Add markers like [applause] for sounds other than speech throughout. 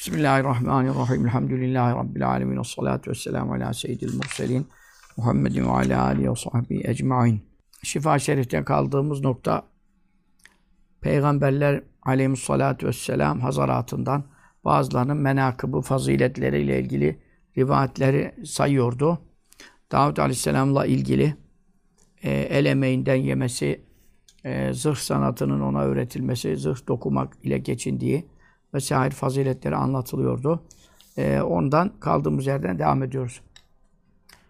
Bismillahirrahmanirrahim. Elhamdülillahi Rabbil alemin. Ve salatu ve selamu ala seyyidil murselin. Muhammedin ve ala alihi ve sahbihi ecmain. Şifa Şerif'te kaldığımız nokta Peygamberler aleyhissalatu vesselam hazaratından bazılarının menakıbı, faziletleriyle ilgili rivayetleri sayıyordu. Davud aleyhisselamla ilgili e, el emeğinden yemesi, e, zırh sanatının ona öğretilmesi, zırh dokumak ile geçindiği vesaire faziletleri anlatılıyordu. E, ondan kaldığımız yerden devam ediyoruz.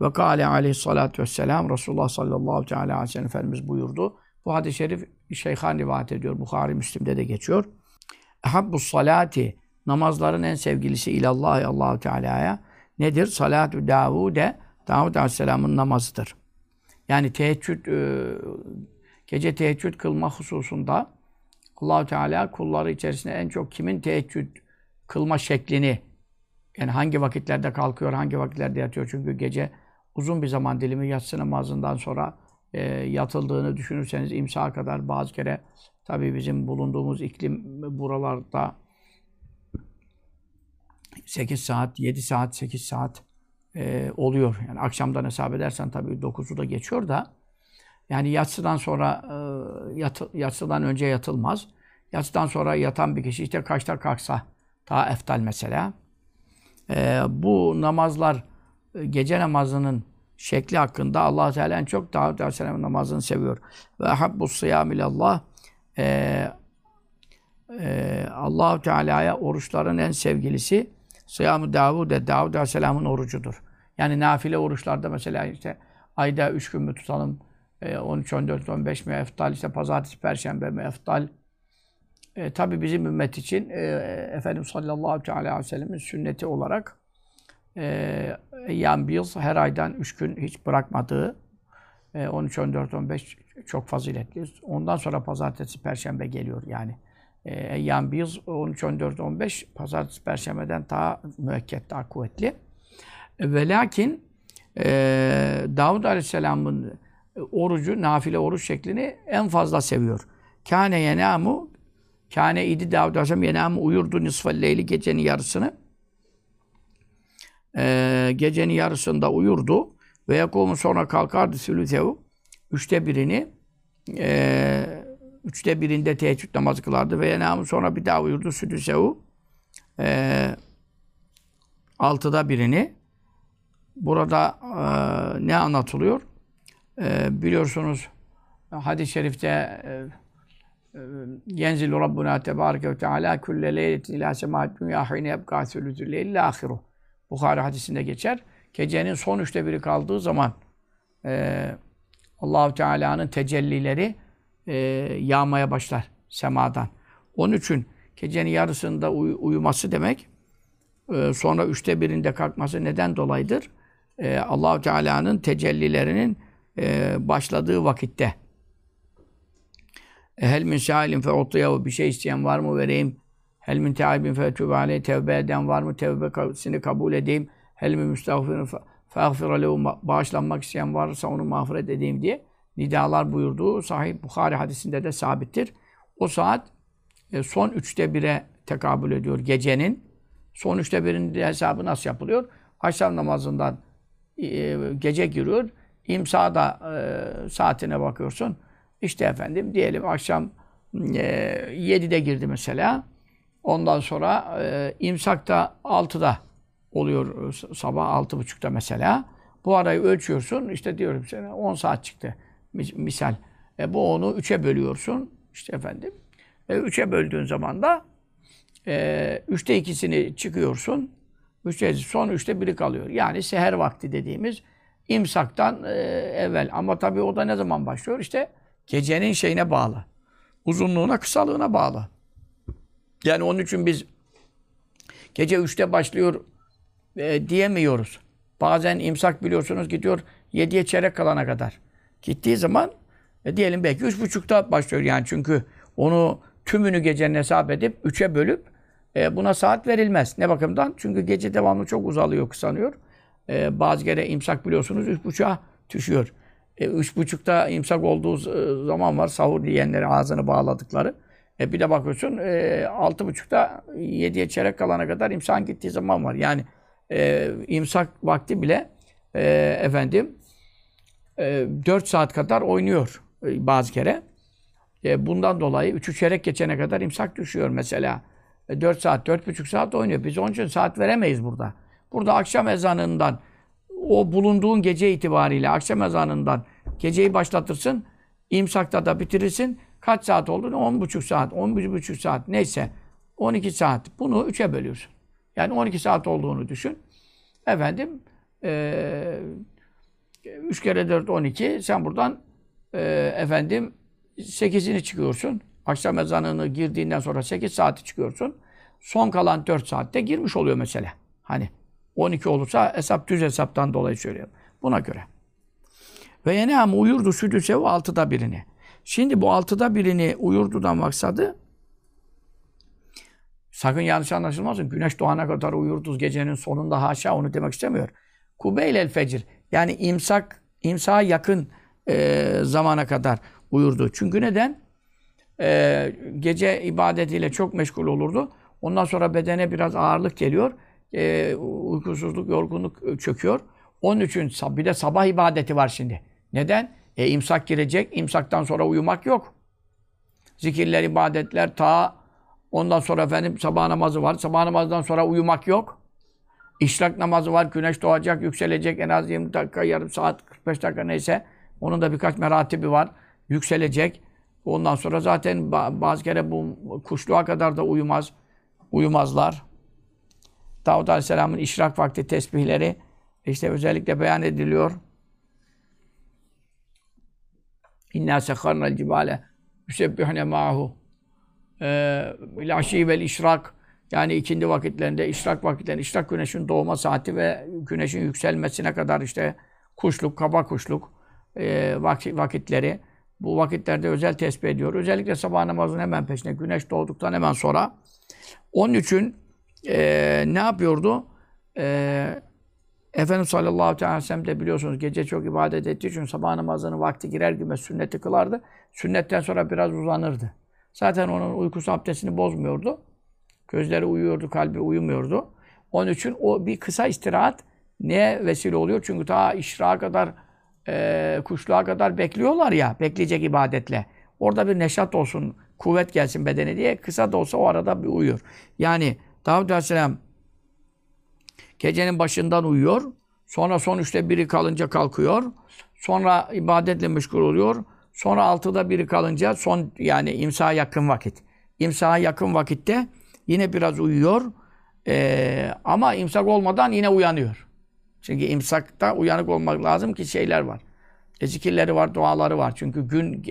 Ve kâle aleyhissalâtu vesselâm Resulullah sallallahu aleyhi ve sellem Efendimiz buyurdu. Bu hadis-i şerif Şeyhan rivayet ediyor. Bukhari Müslim'de de geçiyor. Ehabbus salati namazların en sevgilisi ilallah Allahu Teala'ya nedir? Salatu Davud'e Davud Aleyhisselam'ın namazıdır. Yani teheccüd e, gece teheccüd kılma hususunda Allahu Teala kulları içerisinde en çok kimin teheccüd kılma şeklini yani hangi vakitlerde kalkıyor, hangi vakitlerde yatıyor. Çünkü gece uzun bir zaman dilimi yatsı namazından sonra e, yatıldığını düşünürseniz imsaha kadar bazı kere tabii bizim bulunduğumuz iklim buralarda 8 saat, 7 saat, 8 saat e, oluyor. Yani akşamdan hesap edersen tabii 9'u da geçiyor da yani yatsıdan sonra e, yat, yatsıdan önce yatılmaz. Yatsıdan sonra yatan bir kişi işte kaçta kalksa daha eftal mesela. E, bu namazlar gece namazının şekli hakkında allah Teala en çok Davud Aleyhisselam'ın namazını seviyor. Ve habbu sıyam ilallah e, e, allah Teala'ya oruçların en sevgilisi Sıyam-ı Davud Davud Aleyhisselam'ın orucudur. Yani nafile oruçlarda mesela işte ayda üç gün mü tutalım, 13, 14, 15 mi eftal, işte pazartesi, perşembe mi eftal. E, Tabi bizim ümmet için e, Efendimiz sallallahu aleyhi ve sellem'in sünneti olarak e, Eyyam Biyız her aydan üç gün hiç bırakmadığı e, 13, 14, 15 çok faziletli. Ondan sonra pazartesi, perşembe geliyor yani. E, Eyyam Biyız 13, 14, 15 pazartesi, perşembeden daha müekket, daha kuvvetli. E, ve lakin e, Davud Aleyhisselam'ın orucu, nafile oruç şeklini en fazla seviyor. Kâne yenâmu Kâne idi Davud Aleyhisselam yenâmu uyurdu nisfel leyli gecenin yarısını. Ee, gecenin yarısında uyurdu. Ve yakumu sonra kalkardı sülüsevu. Üçte birini e, üçte birinde teheccüd namazı kılardı. Ve yenâmu sonra bir daha uyurdu sülüsevu. E, altıda birini. Burada e, ne anlatılıyor? E, biliyorsunuz hadis-i şerifte e, Yenzilu Rabbuna Tebareke ve Teala külle leyletin ila semâd dünya hîne yebkâ sülütü leyli ahiru. Bukhari hadisinde geçer. Gecenin son üçte biri kaldığı zaman e, Allahu Teala'nın tecellileri e, yağmaya başlar semadan. Onun için gecenin yarısında uy uyuması demek e, sonra üçte birinde kalkması neden dolayıdır? E, Allahu Teala'nın tecellilerinin e, başladığı vakitte. Hel min sâilin fe bir şey isteyen var mı vereyim. Hel min teâibin fe tübâle tevbe eden var mı tevbesini kabul edeyim. Hel min müstağfirin fe agfira lehu bağışlanmak isteyen varsa onu mağfiret edeyim diye nidalar buyurduğu sahih Bukhari hadisinde de sabittir. O saat e, son üçte bire tekabül ediyor gecenin. Son üçte birinin hesabı nasıl yapılıyor? Akşam namazından e, gece giriyor. İmsada e, saatine bakıyorsun. İşte efendim diyelim akşam e, 7'de girdi mesela. Ondan sonra e, imsak da 6'da oluyor e, sabah 6.30'da mesela. Bu arayı ölçüyorsun. İşte diyorum sana 10 saat çıktı. Misal. E, bu onu 3'e bölüyorsun. İşte efendim. E, 3'e böldüğün zaman da e, 3'te ikisini çıkıyorsun. Üçte, son 3'te biri kalıyor. Yani seher vakti dediğimiz imsaktan e, evvel. Ama tabii o da ne zaman başlıyor? İşte gecenin şeyine bağlı. Uzunluğuna, kısalığına bağlı. Yani onun için biz gece üçte başlıyor e, diyemiyoruz. Bazen imsak biliyorsunuz gidiyor yediye çeyrek kalana kadar. Gittiği zaman e, diyelim belki üç buçukta başlıyor yani çünkü onu tümünü gecenin hesap edip üçe bölüp e, buna saat verilmez. Ne bakımdan? Çünkü gece devamlı çok uzalıyor, kısanıyor. E, bazı kere imsak biliyorsunuz üç buçuğa düşüyor. E, üç buçukta imsak olduğu zaman var. Sahur yiyenlerin ağzını bağladıkları. E bir de bakıyorsun e, altı buçukta yediye çeyrek kalana kadar imsak gittiği zaman var. Yani e, imsak vakti bile e, efendim e, 4 saat kadar oynuyor e, bazı kere. E, bundan dolayı üçü çeyrek geçene kadar imsak düşüyor mesela. E, 4 saat, dört buçuk saat oynuyor. Biz onun için saat veremeyiz burada. Burada akşam ezanından o bulunduğun gece itibariyle akşam ezanından geceyi başlatırsın. imsakta da bitirirsin. Kaç saat oldu? 10 buçuk saat, 11 buçuk saat neyse. 12 saat. Bunu üçe bölüyorsun. Yani 12 saat olduğunu düşün. Efendim e, 3 kere 4 12. Sen buradan e, efendim 8'ini çıkıyorsun. Akşam ezanını girdiğinden sonra 8 saati çıkıyorsun. Son kalan 4 saatte girmiş oluyor mesela. Hani 12 olursa hesap düz hesaptan dolayı söylüyorum. Buna göre. Ve yine ama uyurdu südüsev altıda birini. Şimdi bu altıda birini uyurdudan maksadı sakın yanlış anlaşılmasın. Güneş doğana kadar uyurduz gecenin sonunda haşa onu demek istemiyor. Kubeylel fecir. Yani imsak, imsağa yakın e, zamana kadar uyurdu. Çünkü neden? E, gece ibadetiyle çok meşgul olurdu. Ondan sonra bedene biraz ağırlık geliyor. E, uykusuzluk, yorgunluk çöküyor. Onun için bir de sabah ibadeti var şimdi. Neden? E imsak girecek. İmsaktan sonra uyumak yok. Zikirler, ibadetler ta ondan sonra efendim sabah namazı var. Sabah namazdan sonra uyumak yok. İşrak namazı var. Güneş doğacak, yükselecek. En az 20 dakika, yarım saat, 45 dakika neyse. Onun da birkaç meratibi var. Yükselecek. Ondan sonra zaten bazı kere bu kuşluğa kadar da uyumaz. Uyumazlar. Davud Aleyhisselam'ın işrak vakti tesbihleri işte özellikle beyan ediliyor. İnna sekharna'l cibale yusebbihne ma'hu ilaşi vel işrak yani ikindi vakitlerinde, işrak vakitlerinde, işrak güneşin doğma saati ve güneşin yükselmesine kadar işte kuşluk, kaba kuşluk e, vakitleri bu vakitlerde özel tesbih ediyor. Özellikle sabah namazının hemen peşine, güneş doğduktan hemen sonra. Onun için e, ne yapıyordu? E, Efendimiz sallallahu aleyhi ve sellem de biliyorsunuz gece çok ibadet ettiği için sabah namazının vakti girer gibi sünneti kılardı. Sünnetten sonra biraz uzanırdı. Zaten onun uykusu abdestini bozmuyordu. Gözleri uyuyordu, kalbi uyumuyordu. Onun için o bir kısa istirahat neye vesile oluyor? Çünkü ta işrağa kadar, e, kuşluğa kadar bekliyorlar ya, bekleyecek ibadetle. Orada bir neşat olsun, kuvvet gelsin bedeni diye kısa da olsa o arada bir uyuyor. Yani Davud Aleyhisselam Gecenin başından uyuyor. Sonra son üçte biri kalınca kalkıyor. Sonra ibadetle meşgul oluyor. Sonra altıda biri kalınca son yani imsaha yakın vakit. İmsaha yakın vakitte yine biraz uyuyor. Ee, ama imsak olmadan yine uyanıyor. Çünkü imsakta uyanık olmak lazım ki şeyler var. E, zikirleri var, duaları var. Çünkü gün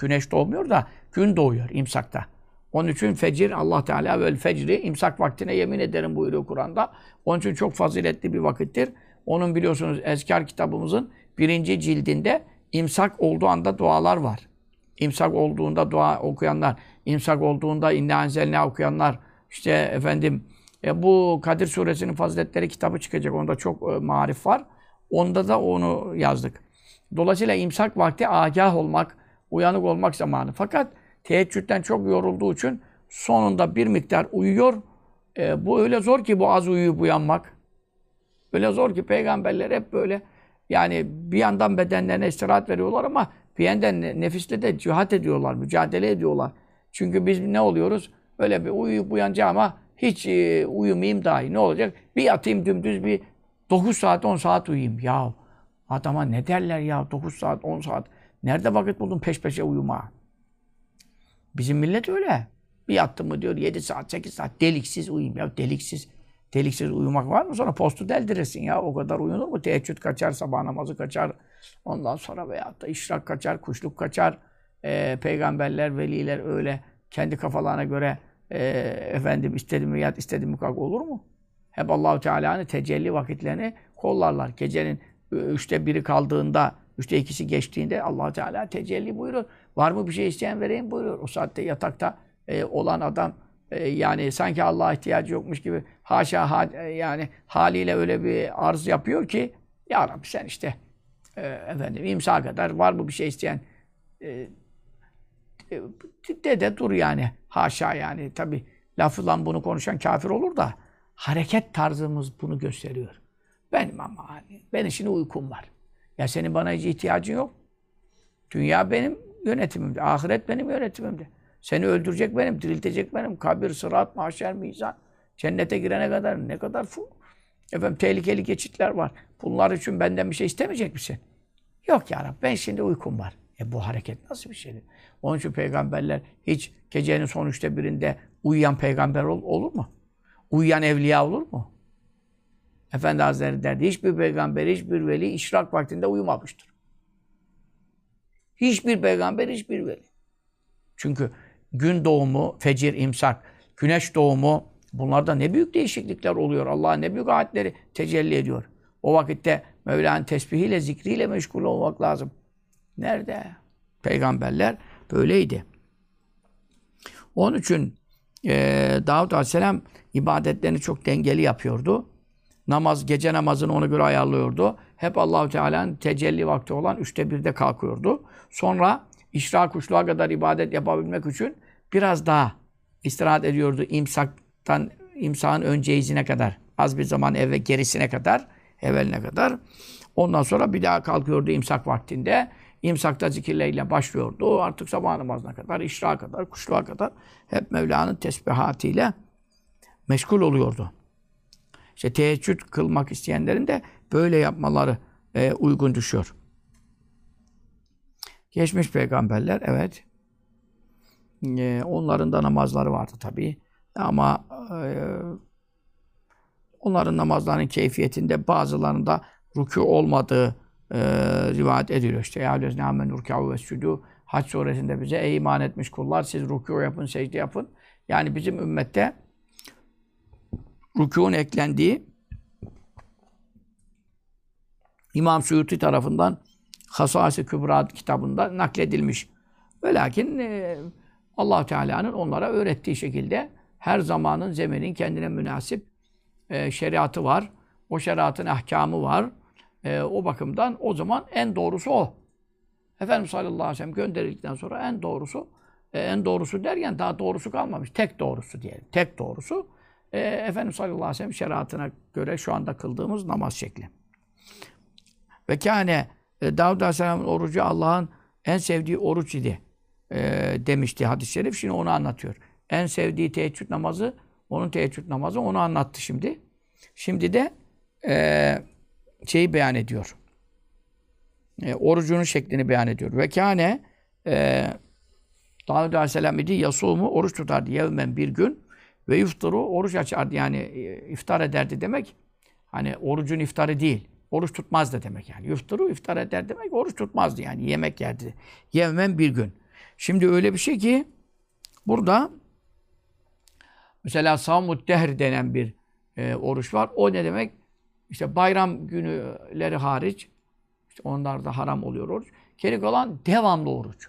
güneş doğmuyor da gün doğuyor imsakta. Onun için fecir Allah Teala ve fecri imsak vaktine yemin ederim buyuruyor Kur'an'da. Onun için çok faziletli bir vakittir. Onun biliyorsunuz Ezkar kitabımızın birinci cildinde imsak olduğu anda dualar var. İmsak olduğunda dua okuyanlar, imsak olduğunda inna enzelne okuyanlar, işte efendim e, bu Kadir Suresinin faziletleri kitabı çıkacak. Onda çok e, marif var. Onda da onu yazdık. Dolayısıyla imsak vakti agah olmak, uyanık olmak zamanı. Fakat teheccüden çok yorulduğu için sonunda bir miktar uyuyor. E, bu öyle zor ki bu az uyuyup uyanmak. Öyle zor ki peygamberler hep böyle yani bir yandan bedenlerine istirahat veriyorlar ama bir yandan nefisle de cihat ediyorlar, mücadele ediyorlar. Çünkü biz ne oluyoruz? Öyle bir uyuyup uyanacağım ama hiç e, uyumayayım dahi ne olacak? Bir yatayım dümdüz bir 9 saat 10 saat uyuyayım. Ya adama ne derler ya 9 saat 10 saat. Nerede vakit buldun peş peşe uyuma? Bizim millet öyle. Bir yattım mı diyor 7 saat 8 saat deliksiz uyuyayım. Ya deliksiz. Deliksiz uyumak var mı? Sonra postu deldirirsin ya. O kadar uyunur mu? Teheccüd kaçar, sabah namazı kaçar. Ondan sonra veyahut da işrak kaçar, kuşluk kaçar. Ee, peygamberler, veliler öyle kendi kafalarına göre e, efendim istedim yat, istedim mi kalk olur mu? Hep Allahu Teala'nın tecelli vakitlerini kollarlar. Gecenin üçte biri kaldığında, üçte ikisi geçtiğinde allah Teala tecelli buyurur. Var mı bir şey isteyen vereyim buyuruyor. O saatte yatakta e, olan adam e, yani sanki Allah'a ihtiyacı yokmuş gibi haşa ha, e, yani haliyle öyle bir arz yapıyor ki ya Rabbi sen işte e, efendim imsa kadar var mı bir şey isteyen e, de de dur yani. Haşa yani. Tabi lafılan bunu konuşan kafir olur da hareket tarzımız bunu gösteriyor. Benim ama hani, benim şimdi uykum var. Ya senin bana hiç ihtiyacın yok. Dünya benim yönetimimde. Ahiret benim yönetimimde. Seni öldürecek benim, diriltecek benim. Kabir, sırat, mahşer, mizan. Cennete girene kadar ne kadar fu efendim tehlikeli geçitler var. Bunlar için benden bir şey istemeyecek misin? Yok ya Rabbi, ben şimdi uykum var. E bu hareket nasıl bir şeydir? Onun için peygamberler hiç gecenin son üçte birinde uyuyan peygamber ol, olur mu? Uyuyan evliya olur mu? Efendi Hazretleri derdi, hiçbir peygamber, hiçbir veli işrak vaktinde uyumamıştır. Hiçbir peygamber, hiçbir veli. Çünkü gün doğumu, fecir, imsak, güneş doğumu, bunlarda ne büyük değişiklikler oluyor. Allah ne büyük ayetleri tecelli ediyor. O vakitte Mevla'nın tesbihiyle, zikriyle meşgul olmak lazım. Nerede? Peygamberler böyleydi. Onun için e, Davud Aleyhisselam ibadetlerini çok dengeli yapıyordu. Namaz, gece namazını ona göre ayarlıyordu. Hep Allahu Teala'nın tecelli vakti olan üçte birde kalkıyordu. Sonra işrak kuşluğa kadar ibadet yapabilmek için biraz daha istirahat ediyordu imsaktan imsakın önce izine kadar. Az bir zaman eve gerisine kadar, evveline kadar. Ondan sonra bir daha kalkıyordu imsak vaktinde. İmsakta zikirleriyle başlıyordu. Artık sabah namazına kadar, işrağa kadar, kuşluğa kadar hep Mevla'nın tesbihatiyle meşgul oluyordu. İşte teheccüd kılmak isteyenlerin de böyle yapmaları e, uygun düşüyor. Geçmiş peygamberler, evet. E, onların da namazları vardı tabii. Ama e, onların namazlarının keyfiyetinde bazılarında rükû olmadığı e, rivayet ediliyor. İşte ya lezne amen rükû ve südû Hac suresinde bize ey iman etmiş kullar siz rükû yapın, secde yapın. Yani bizim ümmette rükûn eklendiği İmam Suyuti tarafından Hasas-ı Kübra kitabında nakledilmiş. Ve allah Teala'nın onlara öğrettiği şekilde her zamanın, zeminin kendine münasip e, şeriatı var. O şeriatın ahkamı var. E, o bakımdan o zaman en doğrusu o. Efendimiz sallallahu aleyhi ve sellem gönderildikten sonra en doğrusu, e, en doğrusu derken daha doğrusu kalmamış. Tek doğrusu diyelim. Tek doğrusu e, Efendimiz sallallahu aleyhi ve sellem şeriatına göre şu anda kıldığımız namaz şekli. Ve kâne e, Davud Aleyhisselam'ın orucu Allah'ın en sevdiği oruç idi e, demişti hadis-i şerif. Şimdi onu anlatıyor. En sevdiği teheccüd namazı, onun teheccüd namazı onu anlattı şimdi. Şimdi de e, şeyi beyan ediyor. E, orucunun şeklini beyan ediyor. Ve kâne e, Davud Aleyhisselam idi yasumu oruç tutardı yevmen bir gün ve yufturu oruç açardı yani e, iftar ederdi demek. Hani orucun iftarı değil. Oruç tutmaz da demek yani. Yufturu iftar eder demek oruç tutmazdı yani. Yemek yerdi. Yevmen bir gün. Şimdi öyle bir şey ki burada mesela Savmut Dehr denen bir e, oruç var. O ne demek? İşte bayram günleri hariç işte onlar da haram oluyor oruç. Geri kalan devamlı oruç.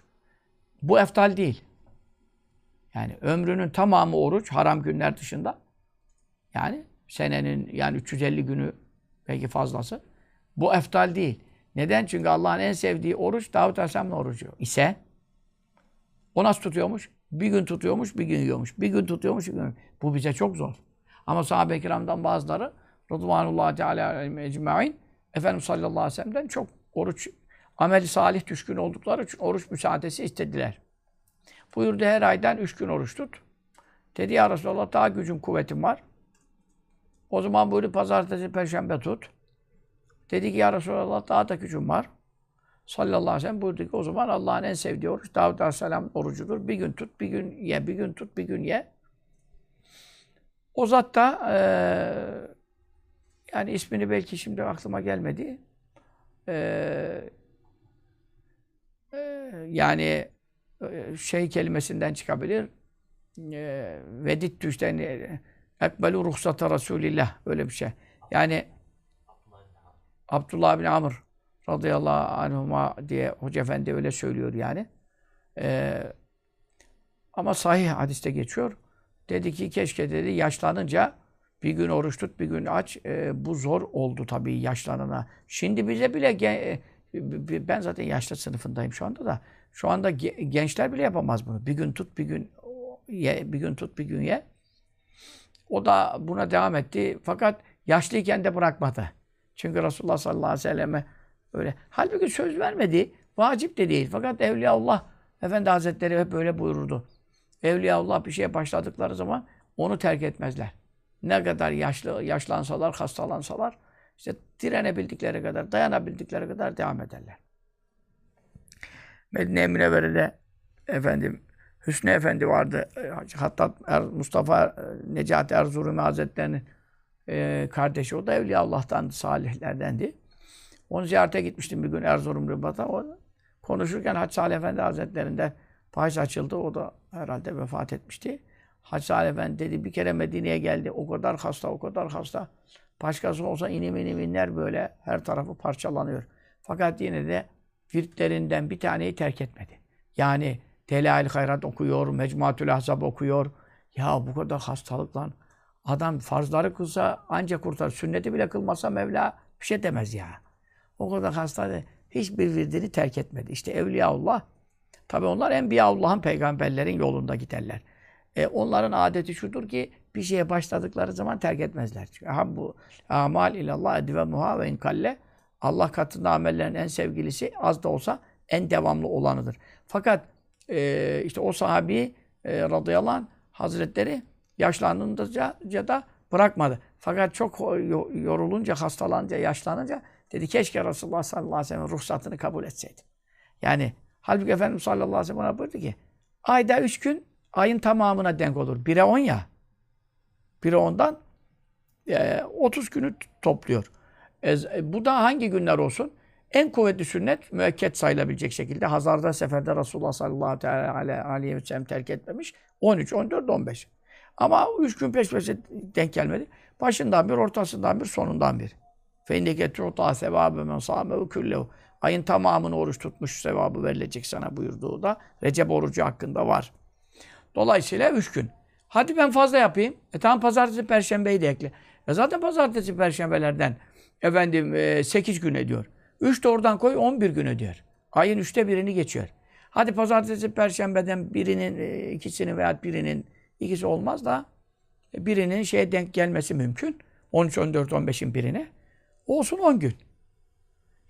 Bu eftal değil. Yani ömrünün tamamı oruç, haram günler dışında. Yani senenin yani 350 günü belki fazlası. Bu eftal değil. Neden? Çünkü Allah'ın en sevdiği oruç Davut Aleyhisselam'ın orucu ise o nasıl tutuyormuş? Bir gün tutuyormuş, bir gün yiyormuş. Bir gün tutuyormuş, bir gün yiyormuş. Bu bize çok zor. Ama sahabe-i kiramdan bazıları Rıdvanullah Teala ecmaîn Efendimiz sallallahu aleyhi ve sellem'den çok oruç ameli salih düşkün oldukları için oruç müsaadesi istediler. Buyurdu her aydan üç gün oruç tut. Dedi ya Resulallah daha gücüm kuvvetim var. O zaman buyurdu pazartesi, perşembe tut. Dedi ki ya Resulallah daha da gücüm var. Sallallahu aleyhi ve sellem buyurdu ki o zaman Allah'ın en sevdiği oruç Davud Aleyhisselam orucudur. Bir gün tut, bir gün ye, bir gün tut, bir gün ye. O zat da e, yani ismini belki şimdi aklıma gelmedi. E, e, yani şey kelimesinden çıkabilir. E, Vedit düşten ekbelu ruhsata Resulillah öyle bir şey. Yani Abdullah bin Amr radıyallahu anhuma diye Hoca Efendi öyle söylüyor yani. Ee, ama sahih hadiste geçiyor. Dedi ki keşke dedi yaşlanınca bir gün oruç tut, bir gün aç. Ee, bu zor oldu tabii yaşlanana. Şimdi bize bile ben zaten yaşlı sınıfındayım şu anda da. Şu anda gençler bile yapamaz bunu. Bir gün tut, bir gün ye, bir gün tut, bir gün ye. O da buna devam etti. Fakat yaşlıyken de bırakmadı. Çünkü Resulullah sallallahu aleyhi ve selleme öyle. Halbuki söz vermedi. Vacip de değil. Fakat Evliyaullah Efendi Hazretleri hep böyle buyururdu. Evliyaullah bir şeye başladıkları zaman onu terk etmezler. Ne kadar yaşlı yaşlansalar, hastalansalar işte direnebildikleri kadar, dayanabildikleri kadar devam ederler. Medine-i Münevvere'de efendim Hüsnü Efendi vardı. Hatta er, Mustafa Necati Erzurumi Hazretleri'nin e, kardeşi. O da Evliya Allah'tan salihlerdendi. Onu ziyarete gitmiştim bir gün Erzurum Rıbat'a. O, konuşurken Hacı Salih Efendi Hazretleri'nde bahis açıldı. O da herhalde vefat etmişti. Hacı Salih Efendi dedi bir kere Medine'ye geldi. O kadar hasta, o kadar hasta. Başkası olsa inim inim inler böyle her tarafı parçalanıyor. Fakat yine de virtlerinden bir taneyi terk etmedi. Yani Delail Hayrat okuyor, Mecmuatül Ahzab okuyor. Ya bu kadar hastalıkla adam farzları kılsa ancak kurtar. Sünneti bile kılmasa Mevla bir şey demez ya. O kadar hasta hiçbir virdini terk etmedi. İşte Evliyaullah tabi onlar Enbiyaullah'ın peygamberlerin yolunda giderler. E, onların adeti şudur ki bir şeye başladıkları zaman terk etmezler. Çünkü bu amal ilallah edive muha ve inkalle Allah katında amellerin en sevgilisi az da olsa en devamlı olanıdır. Fakat e, işte o sahabi e, radıyallahu anh hazretleri yaşlandığında da bırakmadı. Fakat çok yorulunca, hastalanınca, yaşlanınca dedi keşke Resulullah sallallahu aleyhi ve sellem ruhsatını kabul etseydi. Yani halbuki Efendimiz sallallahu aleyhi ve sellem ona buyurdu ki ayda üç gün ayın tamamına denk olur. Bire on ya. Bire ondan e, 30 günü topluyor. E, bu da hangi günler olsun? En kuvvetli sünnet müekket sayılabilecek şekilde Hazarda seferde Resulullah sallallahu aleyhi ve sellem terk etmemiş. 13, 14, 15. Ama üç gün peş peşe denk gelmedi. Başından bir, ortasından bir, sonundan bir. Feyndeke tu'ta sevabı men sâmehu küllehu. Ayın tamamını oruç tutmuş sevabı verilecek sana buyurduğu da Recep orucu hakkında var. Dolayısıyla üç gün. Hadi ben fazla yapayım. E tamam pazartesi, perşembeyi de ekle. E zaten pazartesi, perşembelerden efendim e, 8 gün ediyor. 3 de oradan koy 11 gün ediyor. Ayın üçte birini geçiyor. Hadi pazartesi, perşembeden birinin, e, ikisinin veya birinin ikisi olmaz da e, birinin şeye denk gelmesi mümkün. 13, 14, 15'in birine. Olsun 10 gün.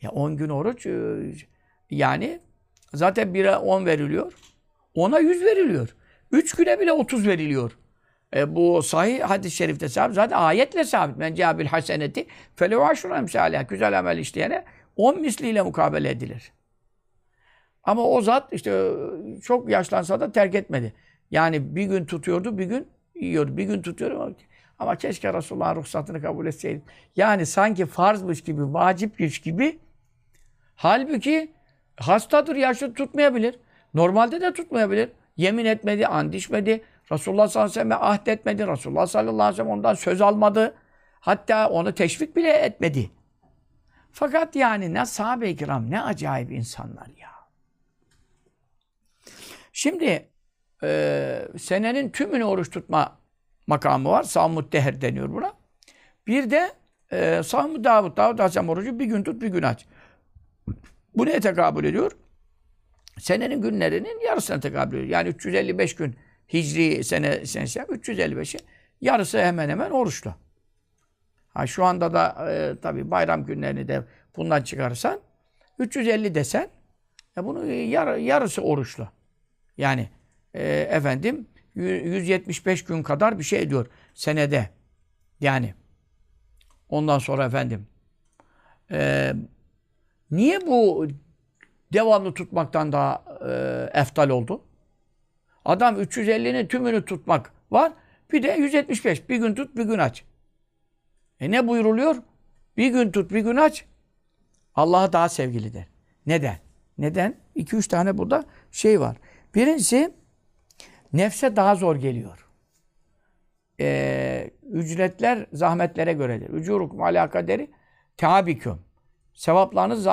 Ya 10 gün oruç e, yani zaten 1'e 10 veriliyor. 10'a 100 veriliyor. 3 güne bile 30 veriliyor. E, bu sahih hadis-i şerifte sabit. Zaten ayetle sabit. Men cabil haseneti felev aşura emsâlâ. Güzel amel işleyene 10 misliyle mukabele edilir. Ama o zat işte çok yaşlansa da terk etmedi. Yani bir gün tutuyordu, bir gün yiyordu. Bir gün tutuyordu ama keşke Resulullah'ın ruhsatını kabul etseydim. Yani sanki farzmış gibi, vacipmiş gibi. Halbuki hastadır, yaşlı tutmayabilir. Normalde de tutmayabilir. Yemin etmedi, and içmedi. Resulullah sallallahu aleyhi ve sellem ahd. Resulullah sallallahu aleyhi ve sellem ondan söz almadı. Hatta onu teşvik bile etmedi. Fakat yani ne sahabe-i kiram ne acayip insanlar ya. Şimdi e, senenin tümünü oruç tutma makamı var. Savmut deher deniyor buna. Bir de e, Savmut Davud. Davud Aleyhisselam orucu bir gün tut bir gün aç. Bu neye tekabül ediyor? Senenin günlerinin yarısına tekabül ediyor. Yani 355 gün Hicri sene senesi 355'i yarısı hemen hemen oruçlu. Ha, şu anda da e, tabii bayram günlerini de bundan çıkarırsan 350 desen ya bunu yar, yarısı oruçlu. Yani e, efendim 175 gün kadar bir şey ediyor senede. Yani ondan sonra efendim e, niye bu devamlı tutmaktan daha e, eftal oldu? Adam 350'nin tümünü tutmak var. Bir de 175. Bir gün tut, bir gün aç. E ne buyuruluyor? Bir gün tut, bir gün aç. Allah'a daha sevgilidir. Neden? Neden? 2-3 tane burada şey var. Birincisi nefse daha zor geliyor. Ee, ücretler zahmetlere göredir. Ücurukum ala kaderi teabiküm. Sevaplarınız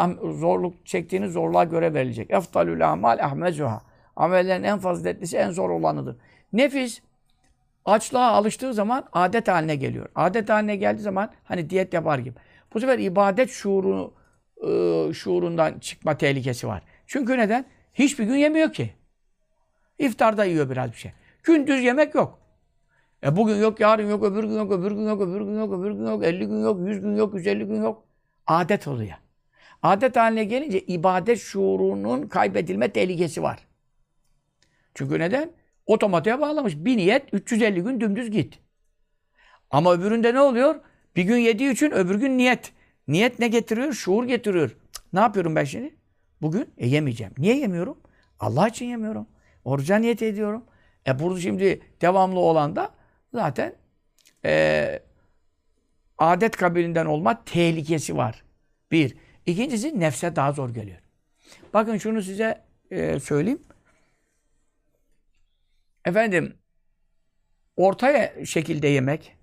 zorluk çektiğiniz zorluğa göre verilecek. Eftalül amal ahmezuha. Amellerin en faziletlisi en zor olanıdır. Nefis açlığa alıştığı zaman adet haline geliyor. Adet haline geldiği zaman hani diyet yapar gibi. Bu sefer ibadet şuuru e, şuurundan çıkma tehlikesi var. Çünkü neden? Hiçbir gün yemiyor ki. İftarda yiyor biraz bir şey. Gündüz yemek yok. E bugün yok, yarın yok, öbür gün yok, öbür gün yok, öbür gün yok, öbür gün yok, 50 gün yok, 100 gün yok, 150 gün yok. Adet oluyor. Adet haline gelince ibadet şuurunun kaybedilme tehlikesi var. Çünkü neden? Otomatiğe bağlamış. Bir niyet 350 gün dümdüz git. Ama öbüründe ne oluyor? Bir gün yediği için öbür gün niyet. Niyet ne getiriyor? Şuur getiriyor. Cık, ne yapıyorum ben şimdi? Bugün e, yemeyeceğim. Niye yemiyorum? Allah için yemiyorum. Oruca niyet ediyorum. E burada şimdi devamlı olan da zaten e, adet kabilinden olma tehlikesi var. Bir. İkincisi nefse daha zor geliyor. Bakın şunu size e, söyleyeyim. Efendim orta şekilde yemek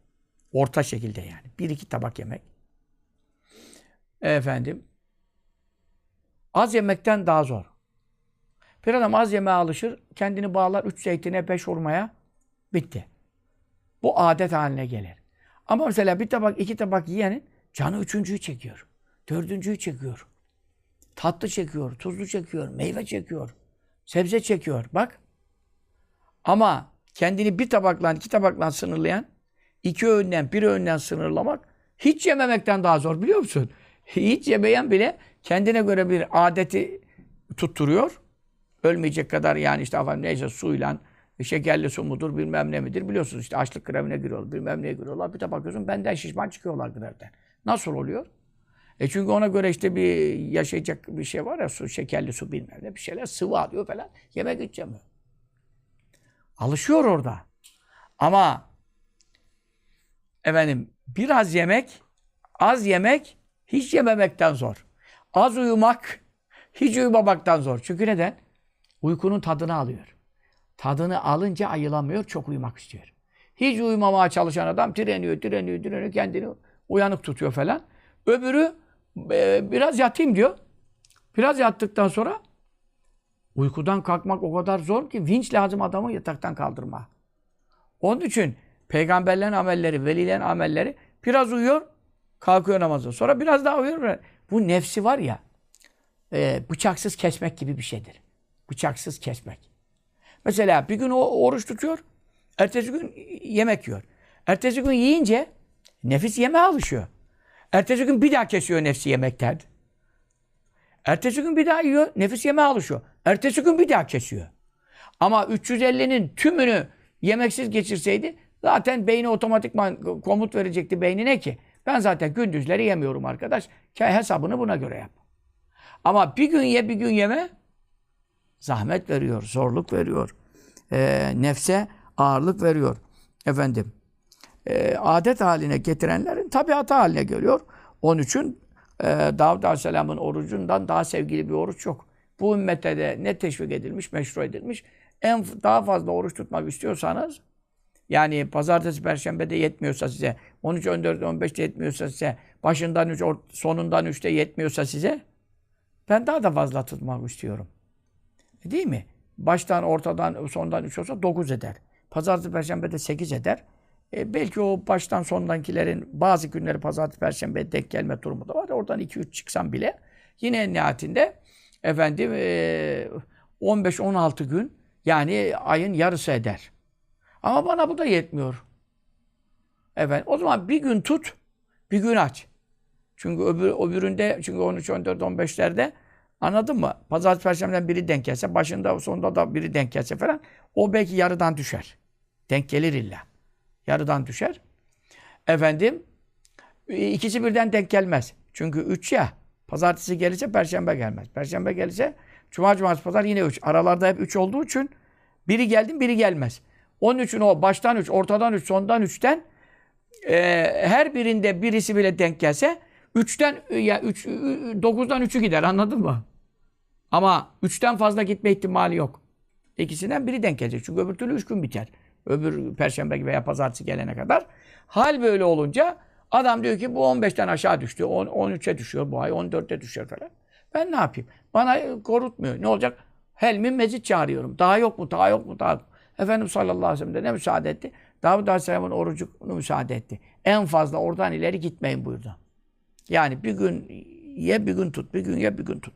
orta şekilde yani. Bir iki tabak yemek. Efendim az yemekten daha zor. Bir adam az yemeğe alışır, kendini bağlar üç zeytine, beş hurmaya, bitti. Bu adet haline gelir. Ama mesela bir tabak, iki tabak yiyenin canı üçüncüyü çekiyor. Dördüncüyü çekiyor. Tatlı çekiyor, tuzlu çekiyor, meyve çekiyor, sebze çekiyor. Bak. Ama kendini bir tabakla, iki tabakla sınırlayan, iki öğünden, bir öğünden sınırlamak hiç yememekten daha zor biliyor musun? Hiç yemeyen bile kendine göre bir adeti tutturuyor. Ölmeyecek kadar yani işte efendim neyse suyla, şekerli su mudur bilmem ne midir biliyorsunuz işte açlık grevine giriyorlar bilmem neye giriyorlar. Bir de bakıyorsun benden şişman çıkıyorlar grevden. Nasıl oluyor? E çünkü ona göre işte bir yaşayacak bir şey var ya su, şekerli su bilmem ne bir şeyler sıvı alıyor falan. Yemek içemiyor. Alışıyor orada. Ama efendim biraz yemek, az yemek hiç yememekten zor. Az uyumak hiç uyumamaktan zor. Çünkü neden? Uykunun tadını alıyor. Tadını alınca ayılamıyor, çok uyumak istiyor. Hiç uyumamaya çalışan adam direniyor, direniyor, direniyor, kendini uyanık tutuyor falan. Öbürü e, biraz yatayım diyor. Biraz yattıktan sonra uykudan kalkmak o kadar zor ki vinç lazım adamı yataktan kaldırma. Onun için peygamberlerin amelleri, velilerin amelleri biraz uyuyor, kalkıyor namaza. Sonra biraz daha uyuyor. Bu nefsi var ya, e, bıçaksız kesmek gibi bir şeydir. Bıçaksız kesmek. Mesela bir gün o oruç tutuyor, ertesi gün yemek yiyor. Ertesi gün yiyince nefis yemeğe alışıyor. Ertesi gün bir daha kesiyor nefsi yemekten. Ertesi gün bir daha yiyor, nefis yemeğe alışıyor. Ertesi gün bir daha kesiyor. Ama 350'nin tümünü yemeksiz geçirseydi zaten beyni otomatikman komut verecekti beynine ki ben zaten gündüzleri yemiyorum arkadaş. Hesabını buna göre yap. Ama bir gün ye bir gün yeme zahmet veriyor, zorluk veriyor. E, nefse ağırlık veriyor. Efendim e, adet haline getirenlerin tabiatı haline geliyor. Onun için e, Davud Aleyhisselam'ın orucundan daha sevgili bir oruç yok. Bu ümmette de ne teşvik edilmiş, meşru edilmiş. En daha fazla oruç tutmak istiyorsanız yani pazartesi, perşembe de yetmiyorsa size, 13, 14, 15'te yetmiyorsa size, başından 3, sonundan 3'te yetmiyorsa size, ben daha da fazla tutmak istiyorum. E, değil mi? Baştan, ortadan, sondan 3 olsa 9 eder. Pazartesi, perşembe de 8 eder. E, belki o baştan sondankilerin bazı günleri pazartesi, perşembe denk gelme durumu da var. Oradan 2-3 çıksam bile yine en nihayetinde efendim e, 15-16 gün yani ayın yarısı eder. Ama bana bu da yetmiyor. Efendim, o zaman bir gün tut, bir gün aç. Çünkü öbür, öbüründe, çünkü 13, 14, 15'lerde anladın mı? Pazartesi, Perşembe'den biri denk gelse, başında, sonunda da biri denk gelse falan, o belki yarıdan düşer. Denk gelir illa. Yarıdan düşer. Efendim, ikisi birden denk gelmez. Çünkü üç ya, pazartesi gelirse perşembe gelmez. Perşembe gelirse cuma, cumartesi, pazar yine üç. Aralarda hep üç olduğu için biri geldi, biri gelmez. Onun için o baştan üç, ortadan üç, sondan üçten e, her birinde birisi bile denk gelse üçten ya üç, dokuzdan üçü gider anladın mı? Ama üçten fazla gitme ihtimali yok. İkisinden biri denk gelecek. Çünkü öbür türlü üç gün biter. Öbür perşembe veya pazartesi gelene kadar. Hal böyle olunca adam diyor ki bu 15'ten aşağı düştü. 10, 13'e düşüyor bu ay. 14'e düşüyor falan. Ben ne yapayım? Bana korutmuyor. Ne olacak? Helmin mezit çağırıyorum. Daha yok mu? Daha yok mu? Daha yok mu? Efendimiz sallallahu aleyhi ve sellem ne müsaade etti? Davud aleyhisselamın orucunu müsaade etti. En fazla oradan ileri gitmeyin buyurdu. Yani bir gün ye bir gün tut, bir gün ye bir gün tut.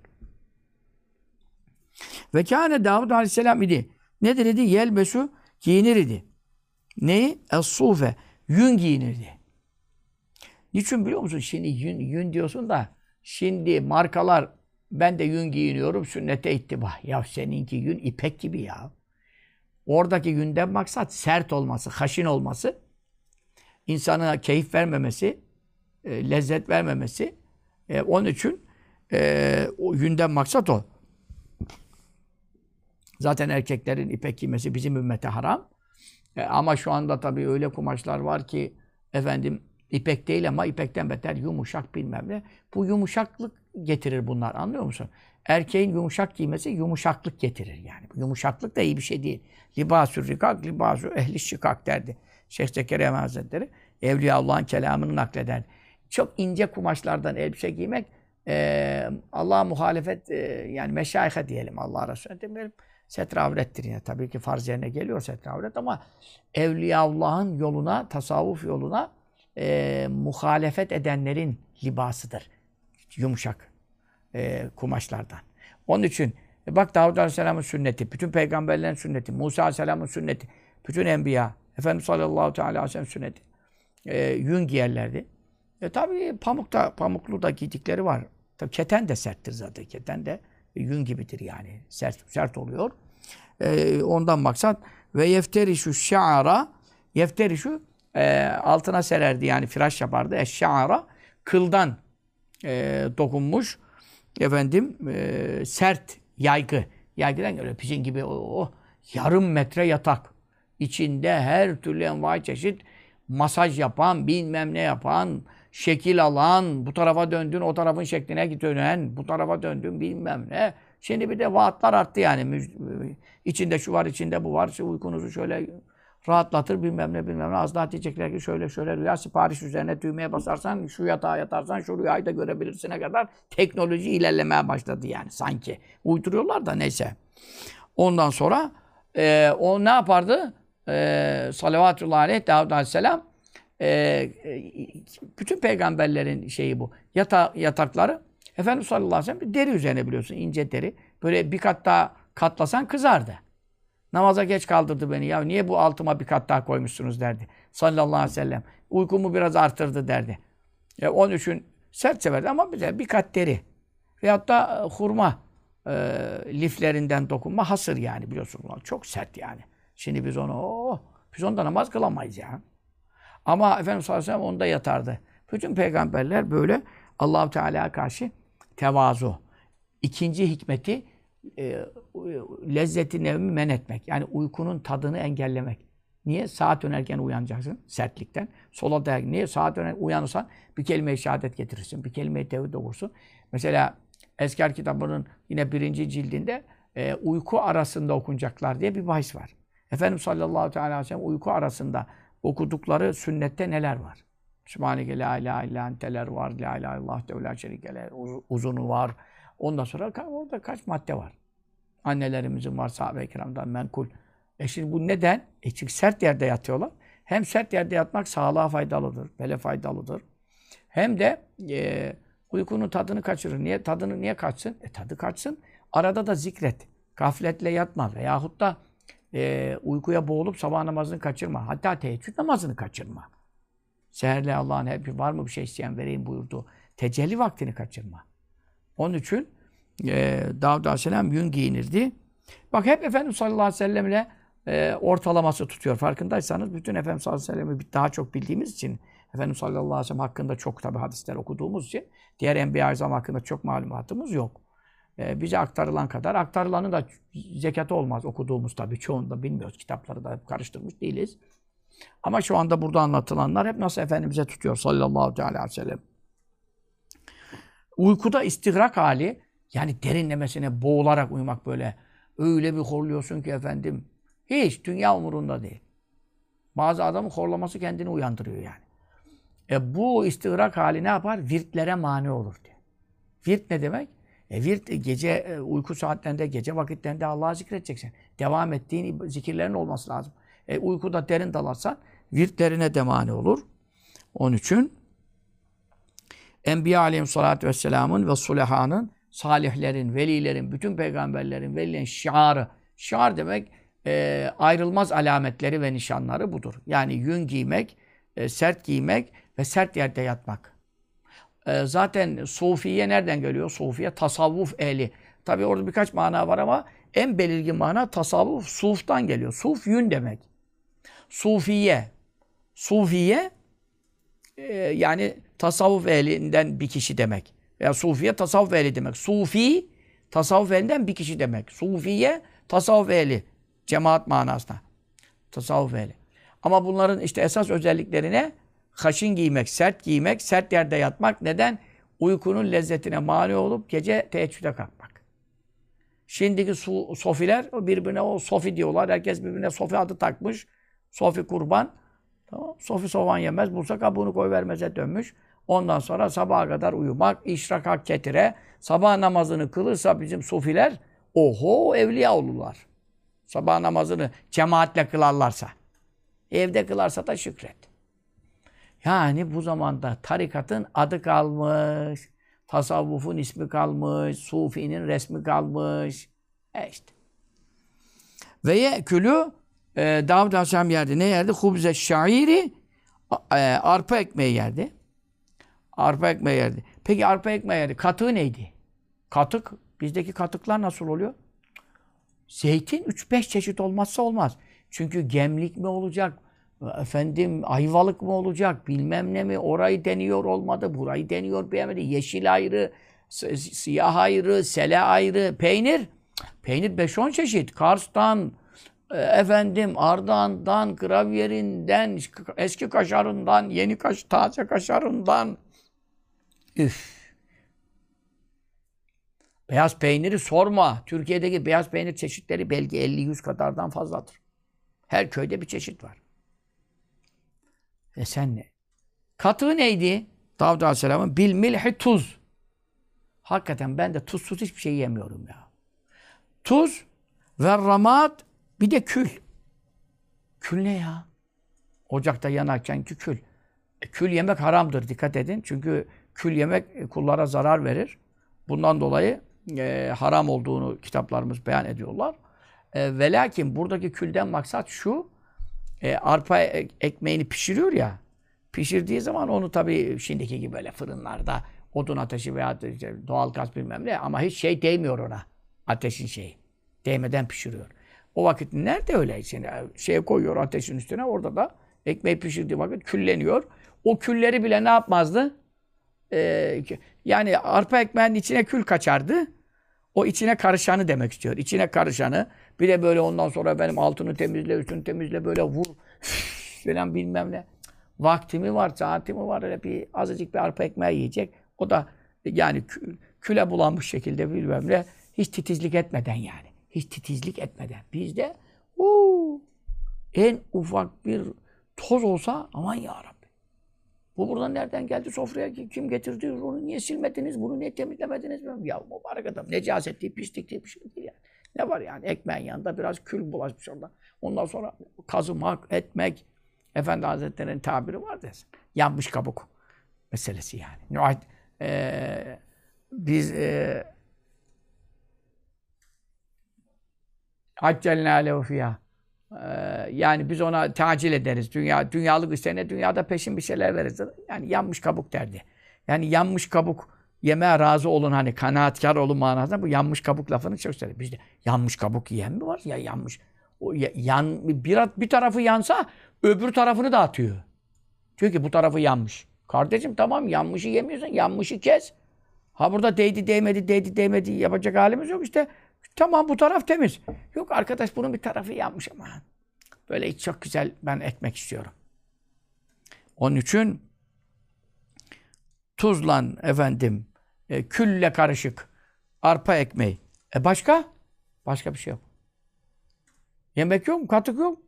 Ve kâne Davud Aleyhisselam idi. Nedir idi? Yelbesu giyinir idi. Neyi? Es-sufe. Yün giyinirdi. Niçin biliyor musun? Şimdi yün, yün diyorsun da şimdi markalar ben de yün giyiniyorum sünnete ittiba. Ya seninki yün ipek gibi ya. Oradaki yünden maksat sert olması, haşin olması, insana keyif vermemesi, e, lezzet vermemesi. E, onun için e, o yünden maksat o. Zaten erkeklerin ipek giymesi bizim ümmete haram. E, ama şu anda tabii öyle kumaşlar var ki efendim ipek değil ama ipekten beter yumuşak bilmem ne. Bu yumuşaklık getirir bunlar anlıyor musun? Erkeğin yumuşak giymesi yumuşaklık getirir yani. Yumuşaklık da iyi bir şey değil. Libasü rikak, libasü ehli şikak derdi. Şeyh Zekeriya Hazretleri Evliya Allah'ın kelamını naklederdi. Çok ince kumaşlardan elbise giymek e, Allah'a muhalefet e, yani meşayihe diyelim Allah Resulüne demeyelim. Setre avrettir yine. Tabii ki farz yerine geliyor setre avret ama Evliya Allah'ın yoluna, tasavvuf yoluna e, muhalefet edenlerin libasıdır. Yumuşak e, kumaşlardan. Onun için e, bak Davud Aleyhisselam'ın sünneti, bütün peygamberlerin sünneti, Musa Aleyhisselam'ın sünneti, bütün enbiya, Efendimiz sallallahu aleyhi ve sellem sünneti. E, yün giyerlerdi. E tabi pamukta, pamuklu da giydikleri var. Tabi keten de serttir zaten. Keten de yün gibidir yani. Sert, sert oluyor. E, ondan maksat ve yefterişu şa'ara yefterişu e, altına sererdi yani firaş yapardı. Eşşa'ara kıldan e, dokunmuş efendim e, sert yaygı. Yaygıdan öyle pijin gibi o, o yarım metre yatak. İçinde her türlü envai çeşit masaj yapan, bilmem ne yapan, şekil alan, bu tarafa döndün o tarafın şekline dönen, bu tarafa döndün bilmem ne. Şimdi bir de vaatlar arttı yani. İçinde şu var, içinde bu var. Uykunuzu şöyle rahatlatır bilmem ne bilmem ne. Az daha diyecekler ki şöyle şöyle rüya sipariş üzerine düğmeye basarsan, şu yatağa yatarsan şu rüyayı da görebilirsine kadar teknoloji ilerlemeye başladı yani sanki. Uyduruyorlar da neyse. Ondan sonra e, o ne yapardı? E, Salavatullah aleyh Davud aleyhisselam e, bütün peygamberlerin şeyi bu. Yata, yatakları Efendimiz sallallahu aleyhi ve sellem deri üzerine biliyorsun ince deri. Böyle bir kat daha katlasan kızardı. Namaza geç kaldırdı beni. Ya niye bu altıma bir kat daha koymuşsunuz derdi. Sallallahu aleyhi ve sellem. Uykumu biraz artırdı derdi. Ya onun için sert severdi ama bize bir kat deri. Veyahut da e, hurma e, liflerinden dokunma hasır yani biliyorsun. Çok sert yani. Şimdi biz onu oh, biz onda namaz kılamayız ya. Ama Efendimiz sallallahu aleyhi ve sellem onda yatardı. Bütün peygamberler böyle Allahu Teala'ya karşı tevazu. İkinci hikmeti e, lezzeti nevmi men etmek. Yani uykunun tadını engellemek. Niye? Saat dönerken uyanacaksın sertlikten. Sola dayak. Niye? Saat döner uyanırsan bir kelime-i şehadet getirirsin. Bir kelime-i tevhid okursun. Mesela Esker kitabının yine birinci cildinde e, uyku arasında okunacaklar diye bir bahis var. Efendimiz sallallahu aleyhi ve sellem uyku arasında okudukları sünnette neler var? Sübhaneke la ilahe illa enteler var. La ilahe illallah devla şerikeler. Uzunu var. Ondan sonra orada kaç madde var? Annelerimizin var sahabe-i kiramdan menkul. E şimdi bu neden? E çünkü sert yerde yatıyorlar. Hem sert yerde yatmak sağlığa faydalıdır, bele faydalıdır. Hem de e, uykunun tadını kaçırır. Niye? Tadını niye kaçsın? E tadı kaçsın. Arada da zikret. Gafletle yatma veyahut da e, uykuya boğulup sabah namazını kaçırma. Hatta teheccüd namazını kaçırma. Seherle Allah'ın hep var mı bir şey isteyen vereyim buyurdu. Tecelli vaktini kaçırma. Onun için e, Davud Aleyhisselam yün giyinirdi. Bak hep Efendimiz sallallahu aleyhi ve sellem ile e, ortalaması tutuyor. Farkındaysanız bütün Efendimiz sallallahu aleyhi ve sellem'i daha çok bildiğimiz için Efendimiz sallallahu aleyhi ve sellem hakkında çok tabi hadisler okuduğumuz için diğer Enbiya Azam hakkında çok malumatımız yok. E, bize aktarılan kadar aktarılanın da zekatı olmaz okuduğumuz tabi çoğunda bilmiyoruz. Kitapları da karıştırmış değiliz. Ama şu anda burada anlatılanlar hep nasıl Efendimiz'e tutuyor sallallahu aleyhi ve sellem. Uykuda istigrak hali yani derinlemesine boğularak uyumak böyle. Öyle bir horluyorsun ki efendim. Hiç dünya umurunda değil. Bazı adamın horlaması kendini uyandırıyor yani. E bu istigrak hali ne yapar? Virtlere mani olur diye. Virt ne demek? E virt gece e, uyku saatlerinde, gece vakitlerinde Allah'ı zikredeceksin. Devam ettiğin zikirlerin olması lazım. E, uykuda derin dalarsan virtlerine de mani olur. Onun için Enbiya aleyhissalatü vesselamın ve sulehanın, salihlerin, velilerin, bütün peygamberlerin, velilerin şiarı. Şiar demek e, ayrılmaz alametleri ve nişanları budur. Yani yün giymek, e, sert giymek ve sert yerde yatmak. E, zaten sufiye nereden geliyor? Sufiye tasavvuf ehli. Tabi orada birkaç mana var ama en belirgin mana tasavvuf, suftan geliyor. Suf yün demek. Sufiye. Sufiye e, yani tasavvuf ehlinden bir kişi demek. Veya sufiye tasavvuf ehli demek. Sufi tasavvuf ehlinden bir kişi demek. Sufiye tasavvuf ehli. Cemaat manasına. Tasavvuf ehli. Ama bunların işte esas özelliklerine haşin giymek, sert giymek, sert yerde yatmak. Neden? Uykunun lezzetine mani olup gece teheccüde kalkmak. Şimdiki su, sofiler birbirine o sofi diyorlar. Herkes birbirine sofi adı takmış. Sofi kurban. Tamam. Sofi soğan yemez. Bulsa kabuğunu koy vermeze dönmüş. Ondan sonra sabaha kadar uyumak, işrak ketire, sabah namazını kılırsa bizim sufiler, oho evliya olurlar. Sabah namazını cemaatle kılarlarsa. Evde kılarsa da şükret. Yani bu zamanda tarikatın adı kalmış. Tasavvufun ismi kalmış. Sufinin resmi kalmış. E işte. Ve yekülü e, Davud Aleyhisselam yerdi. Ne yerdi? Hubze şairi e, arpa ekmeği yerdi. Arpa ekmeği yerdi. Peki arpa ekmeği yerdi. Katığı neydi? Katık. Bizdeki katıklar nasıl oluyor? Zeytin 3-5 çeşit olmazsa olmaz. Çünkü gemlik mi olacak? Efendim ayvalık mı olacak? Bilmem ne mi? Orayı deniyor olmadı. Burayı deniyor beğenmedi. Yeşil ayrı, siyah ayrı, sele ayrı. Peynir. Peynir 5-10 çeşit. Kars'tan, e, efendim Ardahan'dan, Gravyerinden, eski kaşarından, yeni kaş, taze kaşarından. Üf. Beyaz peyniri sorma. Türkiye'deki beyaz peynir çeşitleri belki 50-100 kadardan fazladır. Her köyde bir çeşit var. E sen ne? Katığı neydi? Davud Aleyhisselam'ın bil milhi tuz. Hakikaten ben de tuzsuz hiçbir şey yemiyorum ya. Tuz ve ramat bir de kül. Kül ne ya? Ocakta yanarken ki kül. E, kül yemek haramdır dikkat edin. Çünkü kül yemek kullara zarar verir. Bundan dolayı e, haram olduğunu kitaplarımız beyan ediyorlar. E, ve lakin buradaki külden maksat şu, e, arpa ekmeğini pişiriyor ya, pişirdiği zaman onu tabii şimdiki gibi böyle fırınlarda odun ateşi veya işte doğal gaz bilmem ne ama hiç şey değmiyor ona. Ateşin şeyi. Değmeden pişiriyor. O vakit nerede öyle? Şimdi şey koyuyor ateşin üstüne orada da ekmeği pişirdiği vakit külleniyor. O külleri bile ne yapmazdı? Ee, yani arpa ekmeğinin içine kül kaçardı. O içine karışanı demek istiyor. İçine karışanı. Bir de böyle ondan sonra benim altını temizle, üstünü temizle böyle vur [laughs] falan bilmem ne. Vaktimi var, saatimi var. Öyle bir azıcık bir arpa ekmeği yiyecek. O da yani küle bulanmış şekilde bilmem ne. Hiç titizlik etmeden yani. Hiç titizlik etmeden. Bizde uu, en ufak bir toz olsa aman ya Rabbi. Bu buradan nereden geldi sofraya? Kim getirdi? Onu niye silmediniz? Bunu niye temizlemediniz? Ya mübarek adam. Necaset değil, pislik değil bir şey değil yani. Ne var yani? Ekmeğin yanında biraz kül bulaşmış orada. Ondan sonra kazımak, etmek. Efendi Hazretleri'nin tabiri var desin. Yanmış kabuk meselesi yani. Nuhayt, ee, biz e, Accelna lehu fiyâ. Yani biz ona tacil ederiz. Dünya, dünyalık istene dünyada peşin bir şeyler veririz. Yani yanmış kabuk derdi. Yani yanmış kabuk yemeğe razı olun hani kanaatkar olun manasında bu yanmış kabuk lafını çok söyler. Bizde yanmış kabuk yiyen mi var ya yanmış. O yan, bir, bir tarafı yansa öbür tarafını da atıyor. Diyor ki bu tarafı yanmış. Kardeşim tamam yanmışı yemiyorsan yanmışı kes. Ha burada değdi değmedi değdi değmedi yapacak halimiz yok işte. Tamam bu taraf temiz. Yok arkadaş bunun bir tarafı yanmış ama. Böyle çok güzel ben ekmek istiyorum. Onun için tuzla efendim e, külle karışık arpa ekmeği. E başka? Başka bir şey yok. Yemek yok mu? Katık yok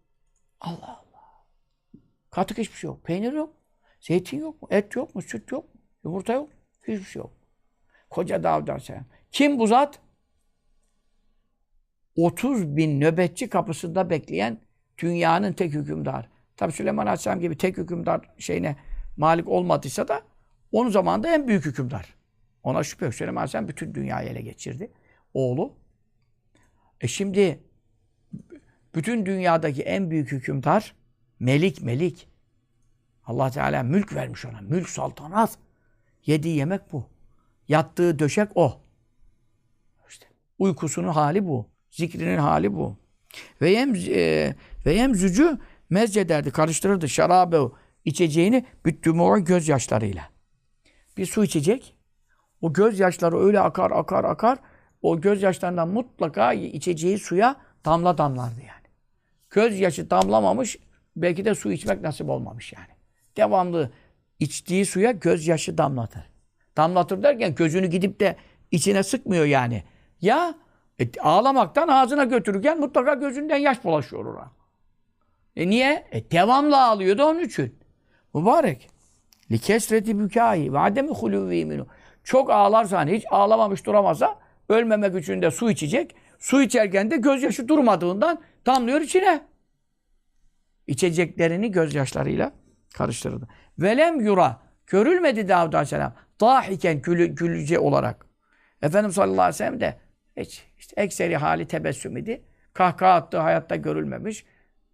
Allah Allah. Katık hiçbir şey yok. Peynir yok. Zeytin yok mu? Et yok mu? Süt yok mu? Yumurta yok. Hiçbir şey yok. Koca Davud Aleyhisselam. Kim bu zat? 30 bin nöbetçi kapısında bekleyen dünyanın tek hükümdar. Tabi Süleyman Aleyhisselam gibi tek hükümdar şeyine malik olmadıysa da Onun zamanında en büyük hükümdar. Ona şüphe yok. Süleyman Aleyhisselam bütün dünyayı ele geçirdi. Oğlu. E şimdi bütün dünyadaki en büyük hükümdar melik melik. Allah Teala mülk vermiş ona. Mülk saltanat. Yediği yemek bu. Yattığı döşek o. İşte uykusunun hali bu. Zikrinin hali bu. Ve yem e, ve yemzücü mezcederdi, karıştırırdı şarabe içeceğini büttümü gözyaşlarıyla. Bir su içecek. O gözyaşları öyle akar akar akar. O gözyaşlarından mutlaka içeceği suya damla damlardı yani. Gözyaşı damlamamış, belki de su içmek nasip olmamış yani. Devamlı içtiği suya gözyaşı damlatır. Damlatır derken gözünü gidip de içine sıkmıyor yani. Ya e, ağlamaktan ağzına götürürken mutlaka gözünden yaş bulaşıyor ona. E niye? E devamlı ağlıyordu onun için. Mübarek. Li kesreti bükâhi ve ademi hulûvî minû. Çok ağlarsan, hiç ağlamamış duramazsa ölmemek için de su içecek. Su içerken de gözyaşı durmadığından damlıyor içine. İçeceklerini gözyaşlarıyla karıştırdı. Velem yura. Görülmedi Davud Aleyhisselam. Dahiken gülü, gülüce olarak. Efendimiz sallallahu aleyhi ve sellem de hiç, işte ekseri hali tebessüm idi. Kahkaha attığı hayatta görülmemiş.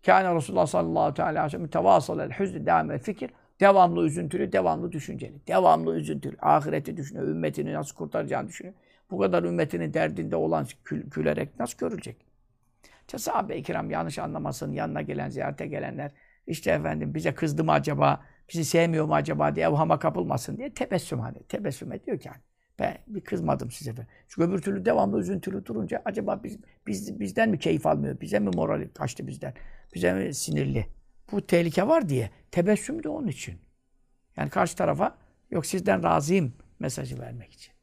Kâne Resulullah sallallahu aleyhi ve sellem mütevasıl hüznü devam fikir. Devamlı üzüntülü, devamlı düşünceli. Devamlı üzüntülü. Ahireti düşünüyor, ümmetini nasıl kurtaracağını düşünüyor. Bu kadar ümmetinin derdinde olan gül, gülerek nasıl görülecek? İşte sahabe-i kiram yanlış anlamasın, yanına gelen, ziyarete gelenler, işte efendim bize kızdı mı acaba, bizi sevmiyor mu acaba diye evhama kapılmasın diye tebessüm hani, tebessüm ediyor ki hani. Ben bir kızmadım size de. Çünkü öbür türlü devamlı üzüntülü durunca acaba biz, biz bizden mi keyif almıyor? Bize mi morali kaçtı bizden? Bize mi sinirli? Bu tehlike var diye. Tebessüm de onun için. Yani karşı tarafa yok sizden razıyım mesajı vermek için.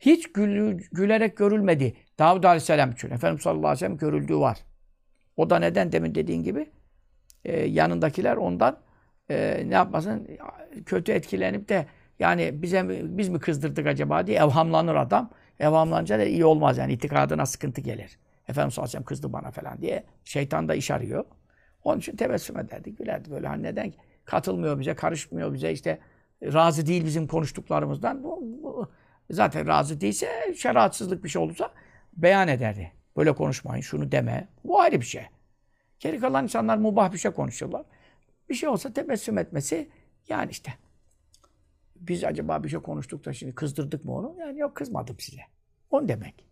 Hiç gül, gülerek görülmedi. Davud Aleyhisselam için. Efendimiz sallallahu aleyhi ve sellem görüldüğü var. O da neden demin dediğin gibi? Ee, yanındakiler ondan e, ne yapmasın? Kötü etkilenip de yani bize biz mi kızdırdık acaba diye evhamlanır adam. Evhamlanınca da iyi olmaz yani itikadına sıkıntı gelir. Efendimiz sallallahu aleyhi ve sellem kızdı bana falan diye. Şeytan da iş arıyor. Onun için tebessüm ederdi, gülerdi böyle. Hani neden katılmıyor bize, karışmıyor bize işte razı değil bizim konuştuklarımızdan. Bu, bu zaten razı değilse şeriatsızlık bir şey olursa beyan ederdi. Böyle konuşmayın, şunu deme. Bu ayrı bir şey. Geri kalan insanlar mubah bir şey konuşuyorlar. Bir şey olsa tebessüm etmesi yani işte biz acaba bir şey konuştuk da şimdi kızdırdık mı onu? Yani yok kızmadım size. On demek.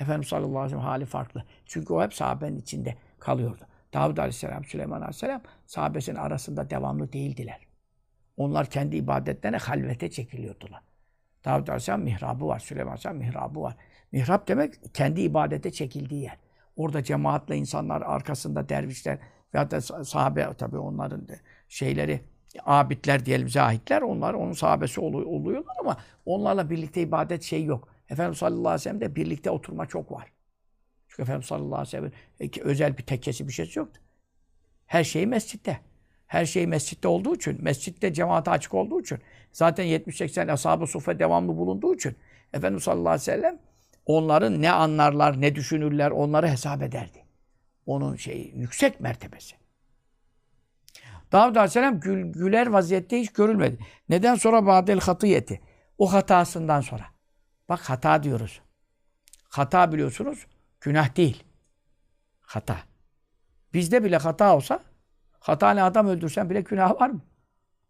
Efendimiz sallallahu aleyhi ve sellem hali farklı. Çünkü o hep sahabenin içinde kalıyordu. Davud aleyhisselam, Süleyman aleyhisselam sahabesinin arasında devamlı değildiler. Onlar kendi ibadetlerine halvete çekiliyordular. Davud aleyhisselam mihrabı var, Süleyman aleyhisselam mihrabı var. Mihrap demek kendi ibadete çekildiği yer. Orada cemaatle insanlar arkasında dervişler ve da sahabe tabii onların şeyleri abidler diyelim zahitler onlar onun sahabesi oluyorlar ama onlarla birlikte ibadet şey yok. Efendimiz sallallahu aleyhi ve sellem de birlikte oturma çok var. Çünkü Efendimiz sallallahu aleyhi ve sellem özel bir tekkesi bir şey yoktu. Her şey mescitte. Her şey mescitte olduğu için, mescitte cemaate açık olduğu için, zaten 70-80 ashab-ı sufe devamlı bulunduğu için Efendimiz sallallahu aleyhi ve sellem onların ne anlarlar, ne düşünürler onları hesap ederdi. Onun şeyi yüksek mertebesi. Davud Aleyhisselam gül, güler vaziyette hiç görülmedi. Neden sonra badel hatiyeti? O hatasından sonra. Bak hata diyoruz. Hata biliyorsunuz günah değil. Hata. Bizde bile hata olsa hatayla adam öldürsen bile günah var mı?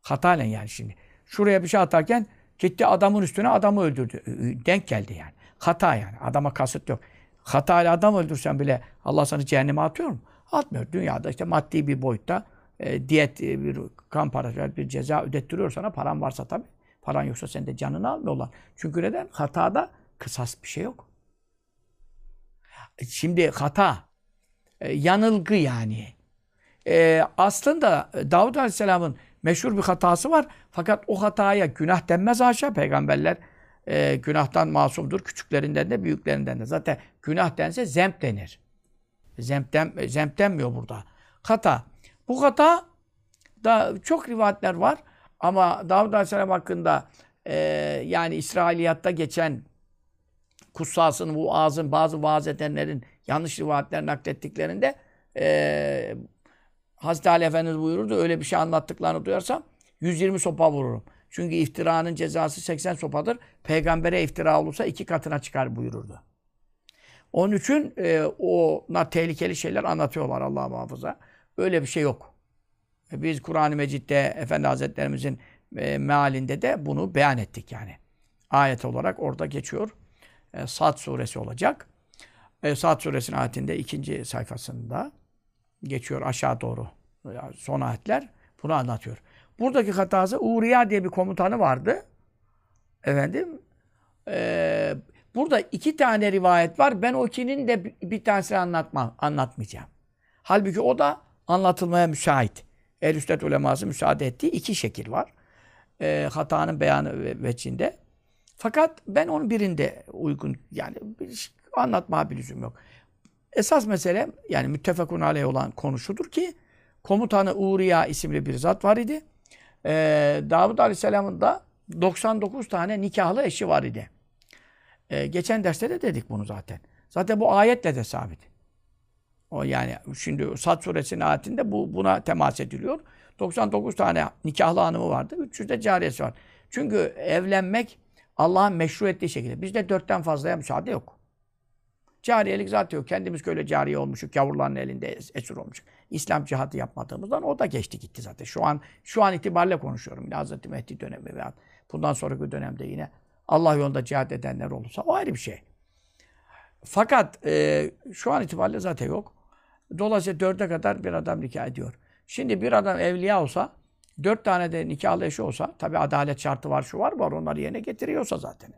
Hatayla yani şimdi. Şuraya bir şey atarken gitti adamın üstüne adamı öldürdü. Denk geldi yani. Hata yani. Adama kasıt yok. Hatayla adam öldürsen bile Allah sana cehenneme atıyor mu? Atmıyor. Dünyada işte maddi bir boyutta e, diyet, e, bir kan parası, bir ceza ödettiriyor sana. Paran varsa tabii. Paran yoksa sen de canını almıyorlar. Çünkü neden? Hatada kısas bir şey yok. Şimdi hata, e, yanılgı yani. E, aslında Davud Aleyhisselam'ın meşhur bir hatası var. Fakat o hataya günah denmez haşa. Peygamberler e, günahtan masumdur. Küçüklerinden de büyüklerinden de. Zaten günah dense zemp denir. Zemp, den, zemp denmiyor burada. Hata. Bu hata da çok rivayetler var. Ama Davud Aleyhisselam hakkında e, yani İsrailiyatta geçen kussasın, bu ağzın bazı vaaz edenlerin yanlış rivayetler naklettiklerinde e, Hazreti Ali Efendimiz buyururdu öyle bir şey anlattıklarını duyarsam 120 sopa vururum. Çünkü iftiranın cezası 80 sopadır. Peygambere iftira olursa iki katına çıkar buyururdu. Onun için e, ona tehlikeli şeyler anlatıyorlar Allah muhafaza. Öyle bir şey yok. E, biz Kur'an-ı Mecid'de Efendi Hazretlerimizin e, mealinde de bunu beyan ettik yani. Ayet olarak orada geçiyor. E, Sad suresi olacak. E, Sad suresinin ayetinde ikinci sayfasında geçiyor aşağı doğru. Yani son ayetler bunu anlatıyor. Buradaki hatası Uriya diye bir komutanı vardı. Efendim. E, burada iki tane rivayet var. Ben o ikinin de bir, tanesini anlatmam, anlatmayacağım. Halbuki o da anlatılmaya müsait. Üstad uleması müsaade ettiği iki şekil var. E, hatanın beyanı ve veçinde. Fakat ben onun birinde uygun yani bir, anlatmaya bir lüzum yok. Esas mesele yani müttefakun aleyh olan konu şudur ki komutanı Uriya isimli bir zat var idi. Ee, Davud Aleyhisselam'ın da 99 tane nikahlı eşi var idi. Ee, geçen derste de dedik bunu zaten. Zaten bu ayetle de sabit. O yani şimdi Sad suresinin ayetinde bu buna temas ediliyor. 99 tane nikahlı hanımı vardı. 300 de cariyesi var. Çünkü evlenmek Allah'ın meşru ettiği şekilde. Bizde dörtten fazlaya müsaade yok. Cariyelik zaten yok. Kendimiz böyle cariye olmuşuk. Yavruların elinde esir olmuşuk. İslam cihadı yapmadığımızdan o da geçti gitti zaten. Şu an şu an itibariyle konuşuyorum. Yine Hazreti Mehdi dönemi veya bundan sonraki dönemde yine Allah yolunda cihad edenler olursa o ayrı bir şey. Fakat e, şu an itibariyle zaten yok. Dolayısıyla dörde kadar bir adam nikah ediyor. Şimdi bir adam evliya olsa, Dört tane de nikahlı eşi olsa, tabi adalet şartı var, şu var, var. Onları yerine getiriyorsa zaten.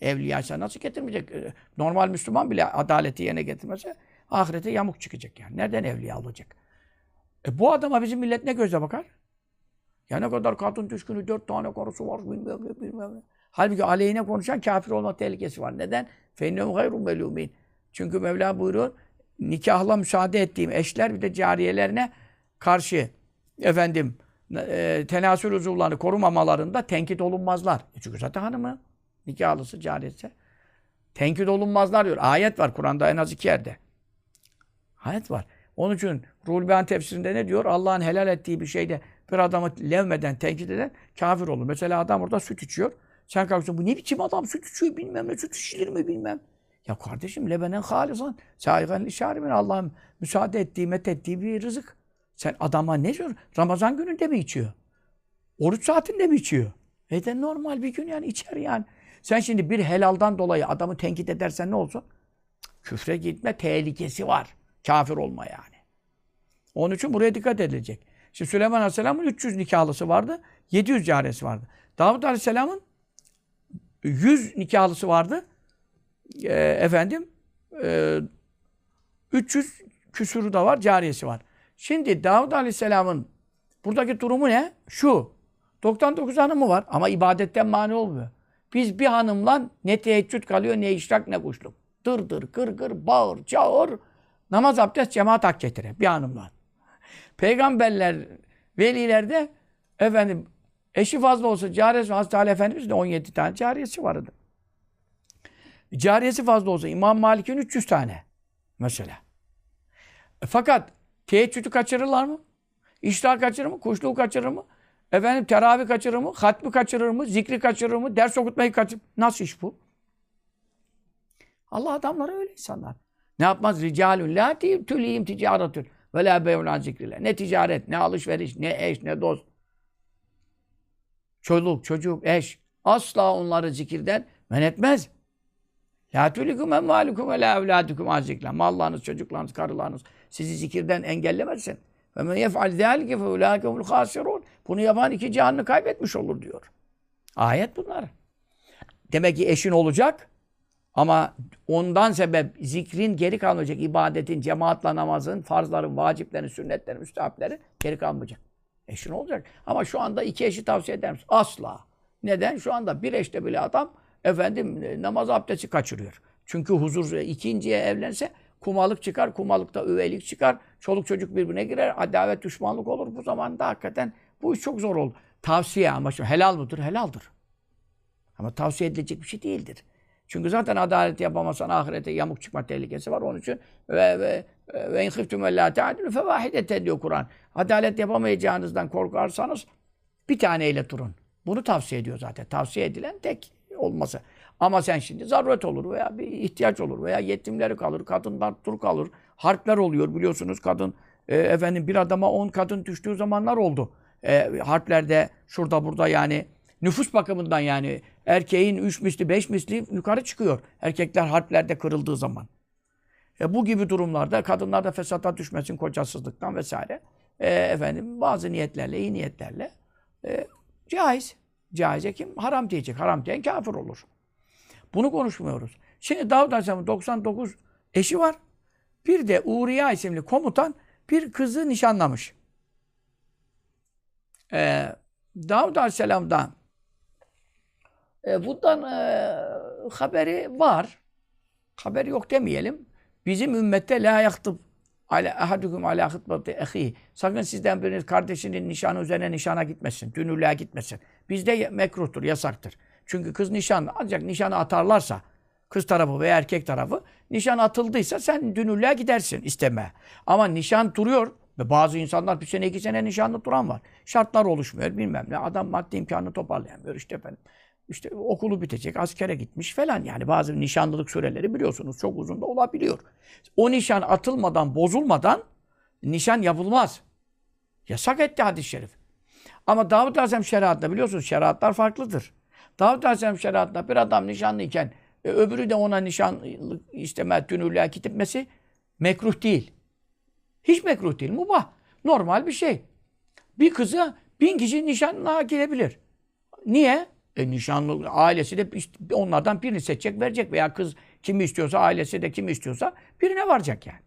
Evliyaysa nasıl getirmeyecek? Ee, normal Müslüman bile adaleti yerine getirmese ahirete yamuk çıkacak yani. Nereden evliya olacak? E bu adama bizim millet ne gözle bakar? Ya ne kadar kadın düşkünü, dört tane karısı var, bilmem ne, bilmem ne. Halbuki aleyhine konuşan kafir olma tehlikesi var. Neden? Fennehum hayrun melumin. Çünkü Mevla buyuruyor, nikahla müsaade ettiğim eşler bir de cariyelerine karşı efendim e, tenasül uzuvlarını korumamalarında tenkit olunmazlar. E çünkü zaten hanımı nikahlısı, cariyesi. Tenkit olunmazlar diyor. Ayet var Kur'an'da en az iki yerde. Ayet var. Onun için Ruhul Beyan tefsirinde ne diyor? Allah'ın helal ettiği bir şeyde bir adamı levmeden, tenkit eden kafir olur. Mesela adam orada süt içiyor. Sen kalkıyorsun, bu ne biçim adam süt içiyor bilmem ne, süt içilir mi bilmem. Ya kardeşim lebenen halisan, sahigen işarimin Allah'ın müsaade ettiği, met ettiği bir rızık. Sen adama ne diyor? Ramazan gününde mi içiyor? Oruç saatinde mi içiyor? E de normal bir gün yani içer yani. Sen şimdi bir helaldan dolayı adamı tenkit edersen ne olsun? Küfre gitme tehlikesi var. Kafir olma yani. Onun için buraya dikkat edilecek. Şimdi Süleyman Aleyhisselam'ın 300 nikahlısı vardı. 700 caresi vardı. Davud Aleyhisselam'ın 100 nikahlısı vardı. E, efendim e, 300 küsuru da var, cariyesi var. Şimdi Davud Aleyhisselam'ın buradaki durumu ne? Şu. 99 hanımı var ama ibadetten mani olmuyor. Biz bir hanımla ne teheccüd kalıyor, ne işrak, ne kuşluk. Dır dır, gır gır, bağır, çağır. Namaz, abdest, cemaat hak getire. Bir hanımla. Peygamberler, velilerde efendim eşi fazla olsa cariyesi, Hazreti Ali Efendimiz de 17 tane cariyesi vardı. Cariyesi fazla olsa İmam Malik'in 300 tane mesela. E, fakat teheccüdü kaçırırlar mı? İştah kaçırır mı? Kuşluğu kaçırır mı? Efendim teravih kaçırır mı? Hatmi kaçırır mı? Zikri kaçırır mı? Ders okutmayı kaçırır mı? Nasıl iş bu? Allah adamları öyle insanlar. Ne yapmaz? Ricalun la tülihim ticaretün ve la beyun zikrillah. Ne ticaret, ne alışveriş, ne eş, ne dost. Çoluk, çocuk, eş. Asla onları zikirden men etmez. La tülikum emvalukum ve la evladukum azikla. Mallarınız, çocuklarınız, karılarınız sizi zikirden engellemesin. Ve men yef'al zâlike fe ulâkehumul khâsirûn. Bunu yapan iki cihanını kaybetmiş olur diyor. Ayet bunlar. Demek ki eşin olacak ama ondan sebep zikrin geri kalmayacak. ibadetin, cemaatla namazın, farzların, vaciplerin, sünnetlerin, müstahaplerin geri kalmayacak. Eşin olacak. Ama şu anda iki eşi tavsiye eder misin? Asla. Neden? Şu anda bir eşte bile adam efendim namaz abdesti kaçırıyor. Çünkü huzur ikinciye evlense kumalık çıkar, kumalıkta üvelik çıkar, çoluk çocuk birbirine girer, adavet düşmanlık olur. Bu zamanda hakikaten bu iş çok zor oldu. Tavsiye ama şimdi helal mıdır? Helaldir. Ama tavsiye edilecek bir şey değildir. Çünkü zaten adalet yapamazsan ahirete yamuk çıkma tehlikesi var. Onun için ve ve ve in khiftum alla ta'dilu fevahideten diyor Kur'an. Adalet yapamayacağınızdan korkarsanız bir taneyle durun. Bunu tavsiye ediyor zaten. Tavsiye edilen tek olması. Ama sen şimdi zaruret olur veya bir ihtiyaç olur veya yetimleri kalır, kadınlar dur kalır. Harpler oluyor biliyorsunuz kadın e, efendim bir adama 10 kadın düştüğü zamanlar oldu. E, harplerde şurada burada yani nüfus bakımından yani erkeğin 3 misli 5 misli yukarı çıkıyor. Erkekler harplerde kırıldığı zaman. E, bu gibi durumlarda kadınlar da fesata düşmesin kocasızlıktan vesaire. E, efendim bazı niyetlerle, iyi niyetlerle e, caiz. Caize kim? Haram diyecek. Haram diyen kafir olur. Bunu konuşmuyoruz. Şimdi Davud Aleyhisselam'ın 99 eşi var. Bir de Uriya isimli komutan bir kızı nişanlamış. Ee, Davud Aleyhisselam'dan e, bundan e, haberi var. Haberi yok demeyelim. Bizim ümmette la yaktıb ala ahadukum ala hıtbati ehi. Sakın sizden biriniz kardeşinin nişanı üzerine nişana gitmesin. Dünürlüğe gitmesin. Bizde mekruhtur, yasaktır. Çünkü kız nişan, ancak nişanı atarlarsa kız tarafı veya erkek tarafı nişan atıldıysa sen dünürlüğe gidersin isteme. Ama nişan duruyor ve bazı insanlar bir sene iki sene nişanlı duran var. Şartlar oluşmuyor bilmem ne. Adam maddi imkanını toparlayamıyor işte efendim. İşte okulu bitecek, askere gitmiş falan yani bazı nişanlılık süreleri biliyorsunuz çok uzun da olabiliyor. O nişan atılmadan, bozulmadan nişan yapılmaz. Yasak etti hadis-i şerif. Ama Davud Aleyhisselam şeriatında biliyorsunuz şeriatlar farklıdır. Davud Aleyhisselam şeriatında bir adam nişanlıyken e, öbürü de ona nişanlık isteme, dünürlüğe gitmesi mekruh değil. Hiç mekruh değil, mubah. Normal bir şey. Bir kızı bin kişi nişanlığa girebilir. Niye? E, nişanlı ailesi de onlardan birini seçecek, verecek veya kız kimi istiyorsa, ailesi de kimi istiyorsa birine varacak yani.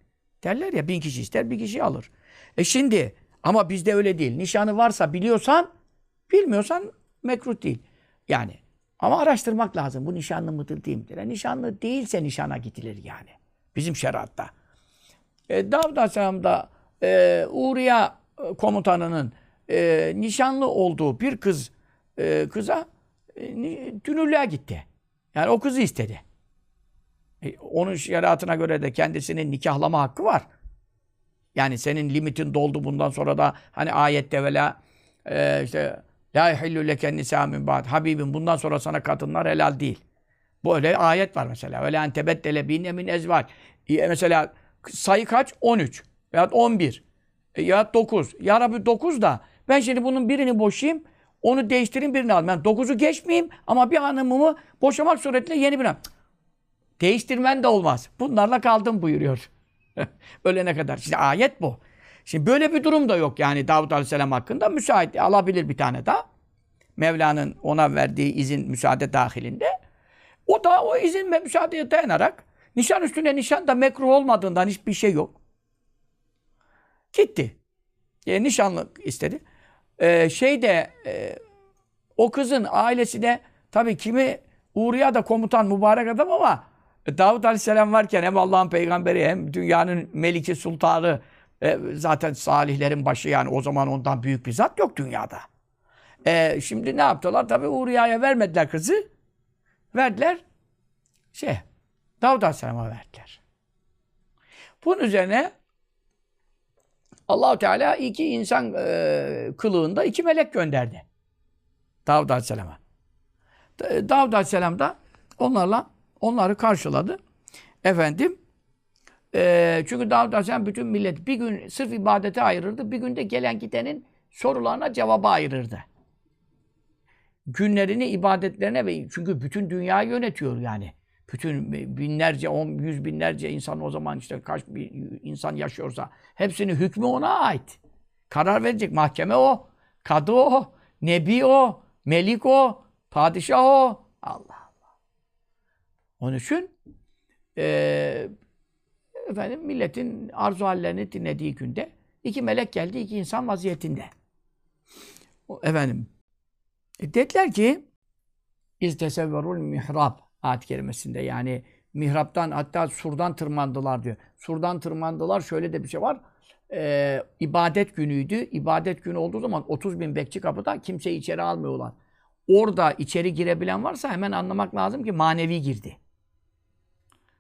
Derler ya bin kişi ister, bir kişi alır. E şimdi ama bizde öyle değil. Nişanı varsa biliyorsan, bilmiyorsan mekruh değil. Yani ama araştırmak lazım. Bu nişanlı mıdır değil midir? E, nişanlı değilse nişana gidilir yani. Bizim şeriatta. E, Davud Aleyhisselam'da e, Uriya e, komutanının e, nişanlı olduğu bir kız e, kıza e, dünürlüğe gitti. Yani o kızı istedi. E, onun şeriatına göre de kendisinin nikahlama hakkı var. Yani senin limitin doldu bundan sonra da hani ayette vela e, işte La yahillu leken nisa min ba'd. Habibim bundan sonra sana kadınlar helal değil. Böyle ayet var mesela. La entebeddele binne min ezvac. E, mesela sayı kaç? 13 veya 11 e, ya 9. Ya Rabbi 9 da ben şimdi bunun birini boşayayım. Onu değiştireyim birini alayım. Yani 9'u geçmeyeyim ama bir hanımımı boşamak suretiyle yeni bir Değiştirmen de olmaz. Bunlarla kaldım buyuruyor. [laughs] Ölene kadar. Şimdi ayet bu. Şimdi böyle bir durum da yok yani Davut Aleyhisselam hakkında müsait alabilir bir tane daha. Mevla'nın ona verdiği izin müsaade dahilinde. O da o izin ve müsaadeye dayanarak nişan üstüne nişan da mekruh olmadığından hiçbir şey yok. Gitti. E, nişanlık istedi. E, şey de e, o kızın ailesi de tabii kimi Uğur'ya da komutan mübarek adam ama Davut Aleyhisselam varken hem Allah'ın peygamberi hem dünyanın meliki sultanı e, zaten salihlerin başı yani o zaman ondan büyük bir zat yok dünyada. E, şimdi ne yaptılar? Tabi Uriye'ye vermediler kızı. Verdiler şey Davud Aleyhisselam'a verdiler. Bunun üzerine Allahu Teala iki insan e, kılığında iki melek gönderdi. Davud Aleyhisselam'a. Davud Aleyhisselam da onlarla onları karşıladı. Efendim e, çünkü Davud Aleyhisselam bütün millet bir gün sırf ibadete ayırırdı. Bir günde gelen gidenin sorularına cevabı ayırırdı. Günlerini ibadetlerine ve çünkü bütün dünyayı yönetiyor yani. Bütün binlerce, on, yüz binlerce insan o zaman işte kaç bir insan yaşıyorsa hepsinin hükmü ona ait. Karar verecek mahkeme o, kadı o, nebi o, melik o, padişah o. Allah Allah. Onun için e, efendim milletin arzu hallerini dinlediği günde iki melek geldi, iki insan vaziyetinde. Efendim e dediler ki İstesevverul mihrab ayet kerimesinde yani mihraptan hatta surdan tırmandılar diyor. Surdan tırmandılar şöyle de bir şey var. Ee, ibadet günüydü. İbadet günü olduğu zaman 30 bin bekçi kapıda kimseyi içeri almıyorlar. Orada içeri girebilen varsa hemen anlamak lazım ki manevi girdi.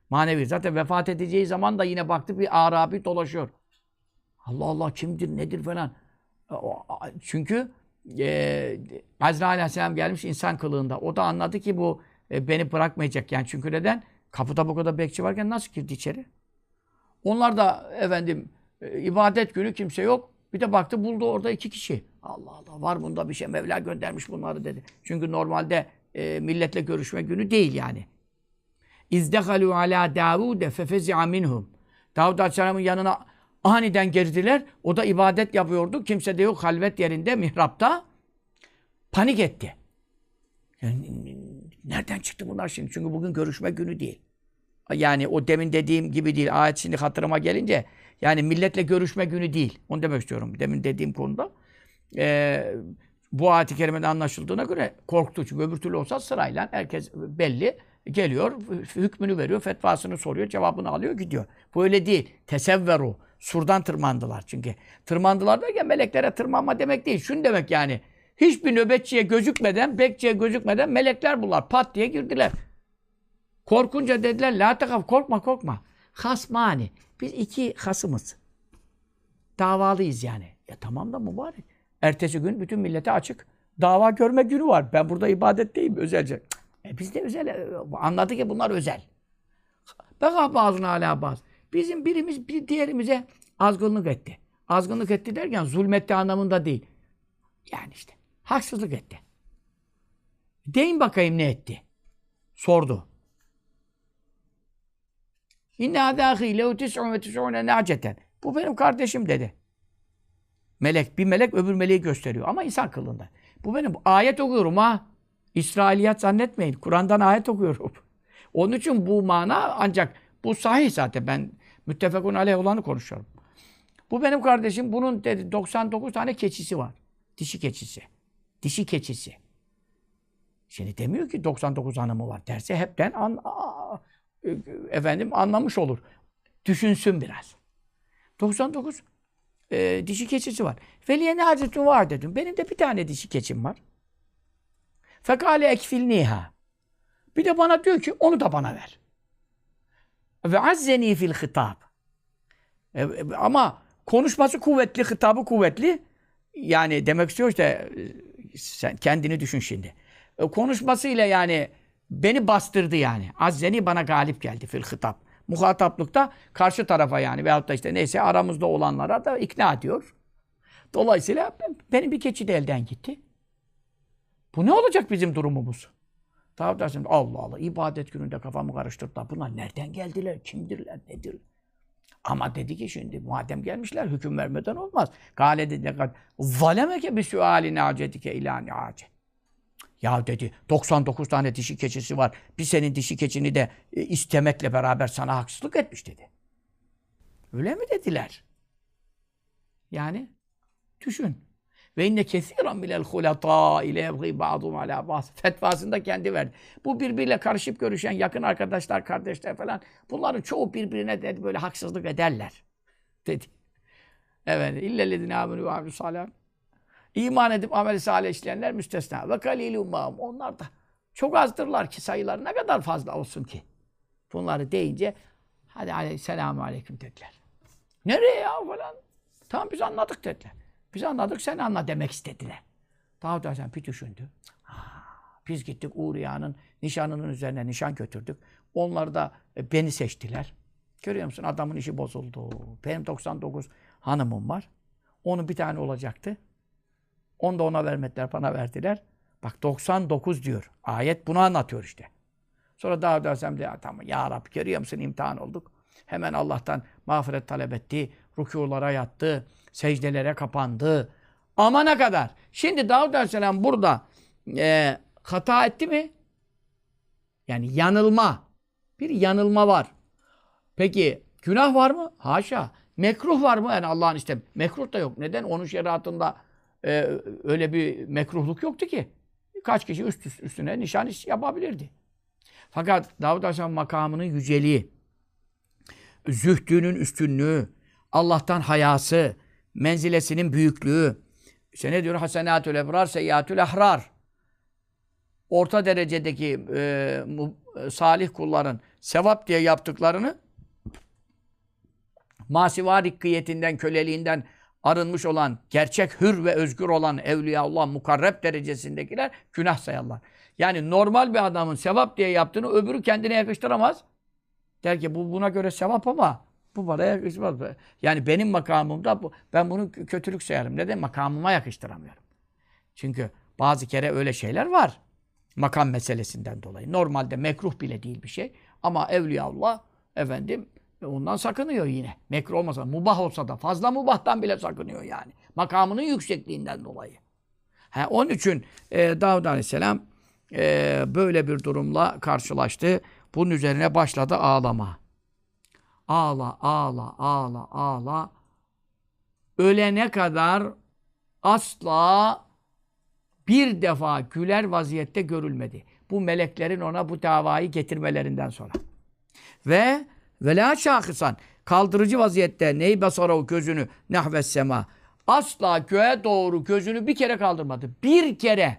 Manevi. Zaten vefat edeceği zaman da yine baktı bir Arabi dolaşıyor. Allah Allah kimdir nedir falan. Çünkü e, Azrail Aleyhisselam gelmiş insan kılığında. O da anladı ki bu e, beni bırakmayacak yani. Çünkü neden? Kapıda bu kadar bekçi varken nasıl girdi içeri? Onlar da efendim e, ibadet günü kimse yok. Bir de baktı buldu orada iki kişi. Allah Allah var bunda bir şey. Mevla göndermiş bunları dedi. Çünkü normalde e, milletle görüşme günü değil yani. İzdehalu ala Davud fefezi'a minhum. Davud Aleyhisselam'ın yanına aniden girdiler. O da ibadet yapıyordu. Kimse de yok halvet yerinde, mihrapta. Panik etti. Yani, nereden çıktı bunlar şimdi? Çünkü bugün görüşme günü değil. Yani o demin dediğim gibi değil. Ayet şimdi hatırıma gelince yani milletle görüşme günü değil. Onu demek istiyorum. Demin dediğim konuda. Ee, bu ayet-i kerimede anlaşıldığına göre korktu. Çünkü öbür türlü olsa sırayla herkes belli geliyor, hükmünü veriyor, fetvasını soruyor, cevabını alıyor, gidiyor. Bu öyle değil. Tesevveru. Surdan tırmandılar çünkü. Tırmandılar derken meleklere tırmanma demek değil. Şunu demek yani. Hiçbir nöbetçiye gözükmeden, bekçiye gözükmeden melekler bunlar. Pat diye girdiler. Korkunca dediler, la tekaf, korkma korkma. Hasmani. Biz iki hasımız. Davalıyız yani. Ya tamam da mübarek. Ertesi gün bütün millete açık. Dava görme günü var. Ben burada ibadetteyim özelce. E biz de özel. e, Anladık ki bunlar özel. Beka bazına ala baz. Bizim birimiz bir diğerimize azgınlık etti. Azgınlık etti derken zulmetti anlamında değil. Yani işte haksızlık etti. Deyin bakayım ne etti? Sordu. İnne adâhî lehu tis'un ve tis'une nâceten. Bu benim kardeşim dedi. Melek, bir melek öbür meleği gösteriyor ama insan kılığında. Bu benim ayet okuyorum ha. İsrailiyat zannetmeyin. Kur'an'dan ayet okuyorum. [laughs] Onun için bu mana ancak bu sahih zaten ben müttefekun aleyh olanı konuşuyorum. Bu benim kardeşim. Bunun dedi 99 tane keçisi var. Dişi keçisi. Dişi keçisi. Şimdi demiyor ki 99 hanımı var. Derse hepten an, aa, efendim anlamış olur. Düşünsün biraz. 99 e, dişi keçisi var. Veliye ne hacetun var dedim. Benim de bir tane dişi keçim var. Fekale ekfilniha. Bir de bana diyor ki onu da bana ver. Ve azzeni fil hitab. E, e, ama konuşması kuvvetli, hitabı kuvvetli. Yani demek istiyor işte sen kendini düşün şimdi. E, konuşmasıyla yani beni bastırdı yani. Azzeni bana galip geldi fil hitap. Muhataplıkta karşı tarafa yani veyahut da işte neyse aramızda olanlara da ikna ediyor. Dolayısıyla benim bir keçi de elden gitti. Bu ne olacak bizim durumumuz? Tabi dersin Allah Allah ibadet gününde kafamı karıştırdılar. Bunlar nereden geldiler? Kimdirler? Nedir? Ama dedi ki şimdi madem gelmişler hüküm vermeden olmaz. Gale dedi zalemeke bi suali acetike ila niace. Ya dedi 99 tane dişi keçisi var. Bir senin dişi keçini de e, istemekle beraber sana haksızlık etmiş dedi. Öyle mi dediler? Yani düşün. Ve inne kesiran minel hulata ile yebgî ba'dum ala ba'd. Fetvasında kendi verdi. Bu birbiriyle karışıp görüşen yakın arkadaşlar, kardeşler falan bunların çoğu birbirine dedi böyle haksızlık ederler. Dedi. Evet. İllellezine amenü ve amilü salih. İman edip ameli salih işleyenler müstesna. Ve kalilun ma'hum. Onlar da çok azdırlar ki sayıları ne kadar fazla olsun ki. Bunları deyince hadi aleyhisselamu aleyküm dediler. Nereye ya falan. Tamam biz anladık dediler. Biz anladık sen anla demek istediler. Davud Aleyhisselam bir düşündü. Biz gittik Uğriya'nın nişanının üzerine nişan götürdük. Onlar da e, beni seçtiler. Görüyor musun adamın işi bozuldu. Benim 99 hanımım var. Onun bir tane olacaktı. Onu da ona vermediler, bana verdiler. Bak 99 diyor. Ayet bunu anlatıyor işte. Sonra Davud Aleyhisselam diyor, tamam ya Rabbi görüyor musun imtihan olduk. Hemen Allah'tan mağfiret talep etti. Rükulara yattı. Secdelere kapandı. Ama ne kadar? Şimdi Davud Aleyhisselam burada e, hata etti mi? Yani yanılma. Bir yanılma var. Peki günah var mı? Haşa. Mekruh var mı? Yani Allah'ın işte mekruh da yok. Neden? Onun şeriatında e, öyle bir mekruhluk yoktu ki. Kaç kişi üst üstüne nişan iş yapabilirdi. Fakat Davud Aleyhisselam makamının yüceliği, zühdünün üstünlüğü, Allah'tan hayası, menzilesinin büyüklüğü, işte ne diyor? Hasenatül ebrar, seyyiatül ahrar. Orta derecedeki e, e, salih kulların sevap diye yaptıklarını masiva rikkiyetinden, köleliğinden arınmış olan, gerçek hür ve özgür olan evliyaullah mukarreb derecesindekiler günah sayarlar. Yani normal bir adamın sevap diye yaptığını öbürü kendine yakıştıramaz. Der ki bu buna göre sevap ama bu bana yakışmaz. Yani benim makamımda bu, ben bunu kötülük sayarım. Neden? Makamıma yakıştıramıyorum. Çünkü bazı kere öyle şeyler var. Makam meselesinden dolayı. Normalde mekruh bile değil bir şey. Ama Evliyaullah efendim ondan sakınıyor yine. Mekruh olmasa, mubah olsa da fazla mubahtan bile sakınıyor yani. Makamının yüksekliğinden dolayı. Ha, onun için e, Davud Aleyhisselam e, böyle bir durumla karşılaştı. Bunun üzerine başladı ağlama. Ağla, ağla, ağla, ağla. Ölene kadar asla bir defa güler vaziyette görülmedi. Bu meleklerin ona bu davayı getirmelerinden sonra. Ve vela şahısan kaldırıcı vaziyette ney basara gözünü nahves sema asla göğe doğru gözünü bir kere kaldırmadı. Bir kere.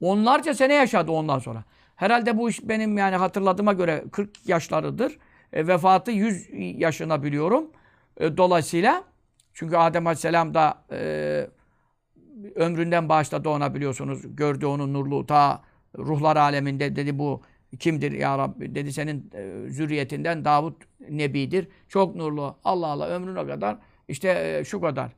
Onlarca sene yaşadı ondan sonra. Herhalde bu iş benim yani hatırladığıma göre 40 yaşlarıdır. E, vefatı 100 yaşına biliyorum. E, dolayısıyla çünkü Adem Aleyhisselam da e, ömründen bağışladı ona biliyorsunuz. Gördü onun nurlu ta ruhlar aleminde dedi bu kimdir ya Rabbi? Dedi senin e, zürriyetinden Davut Nebidir. Çok nurlu. Allah Allah ömrüne kadar işte şu kadar.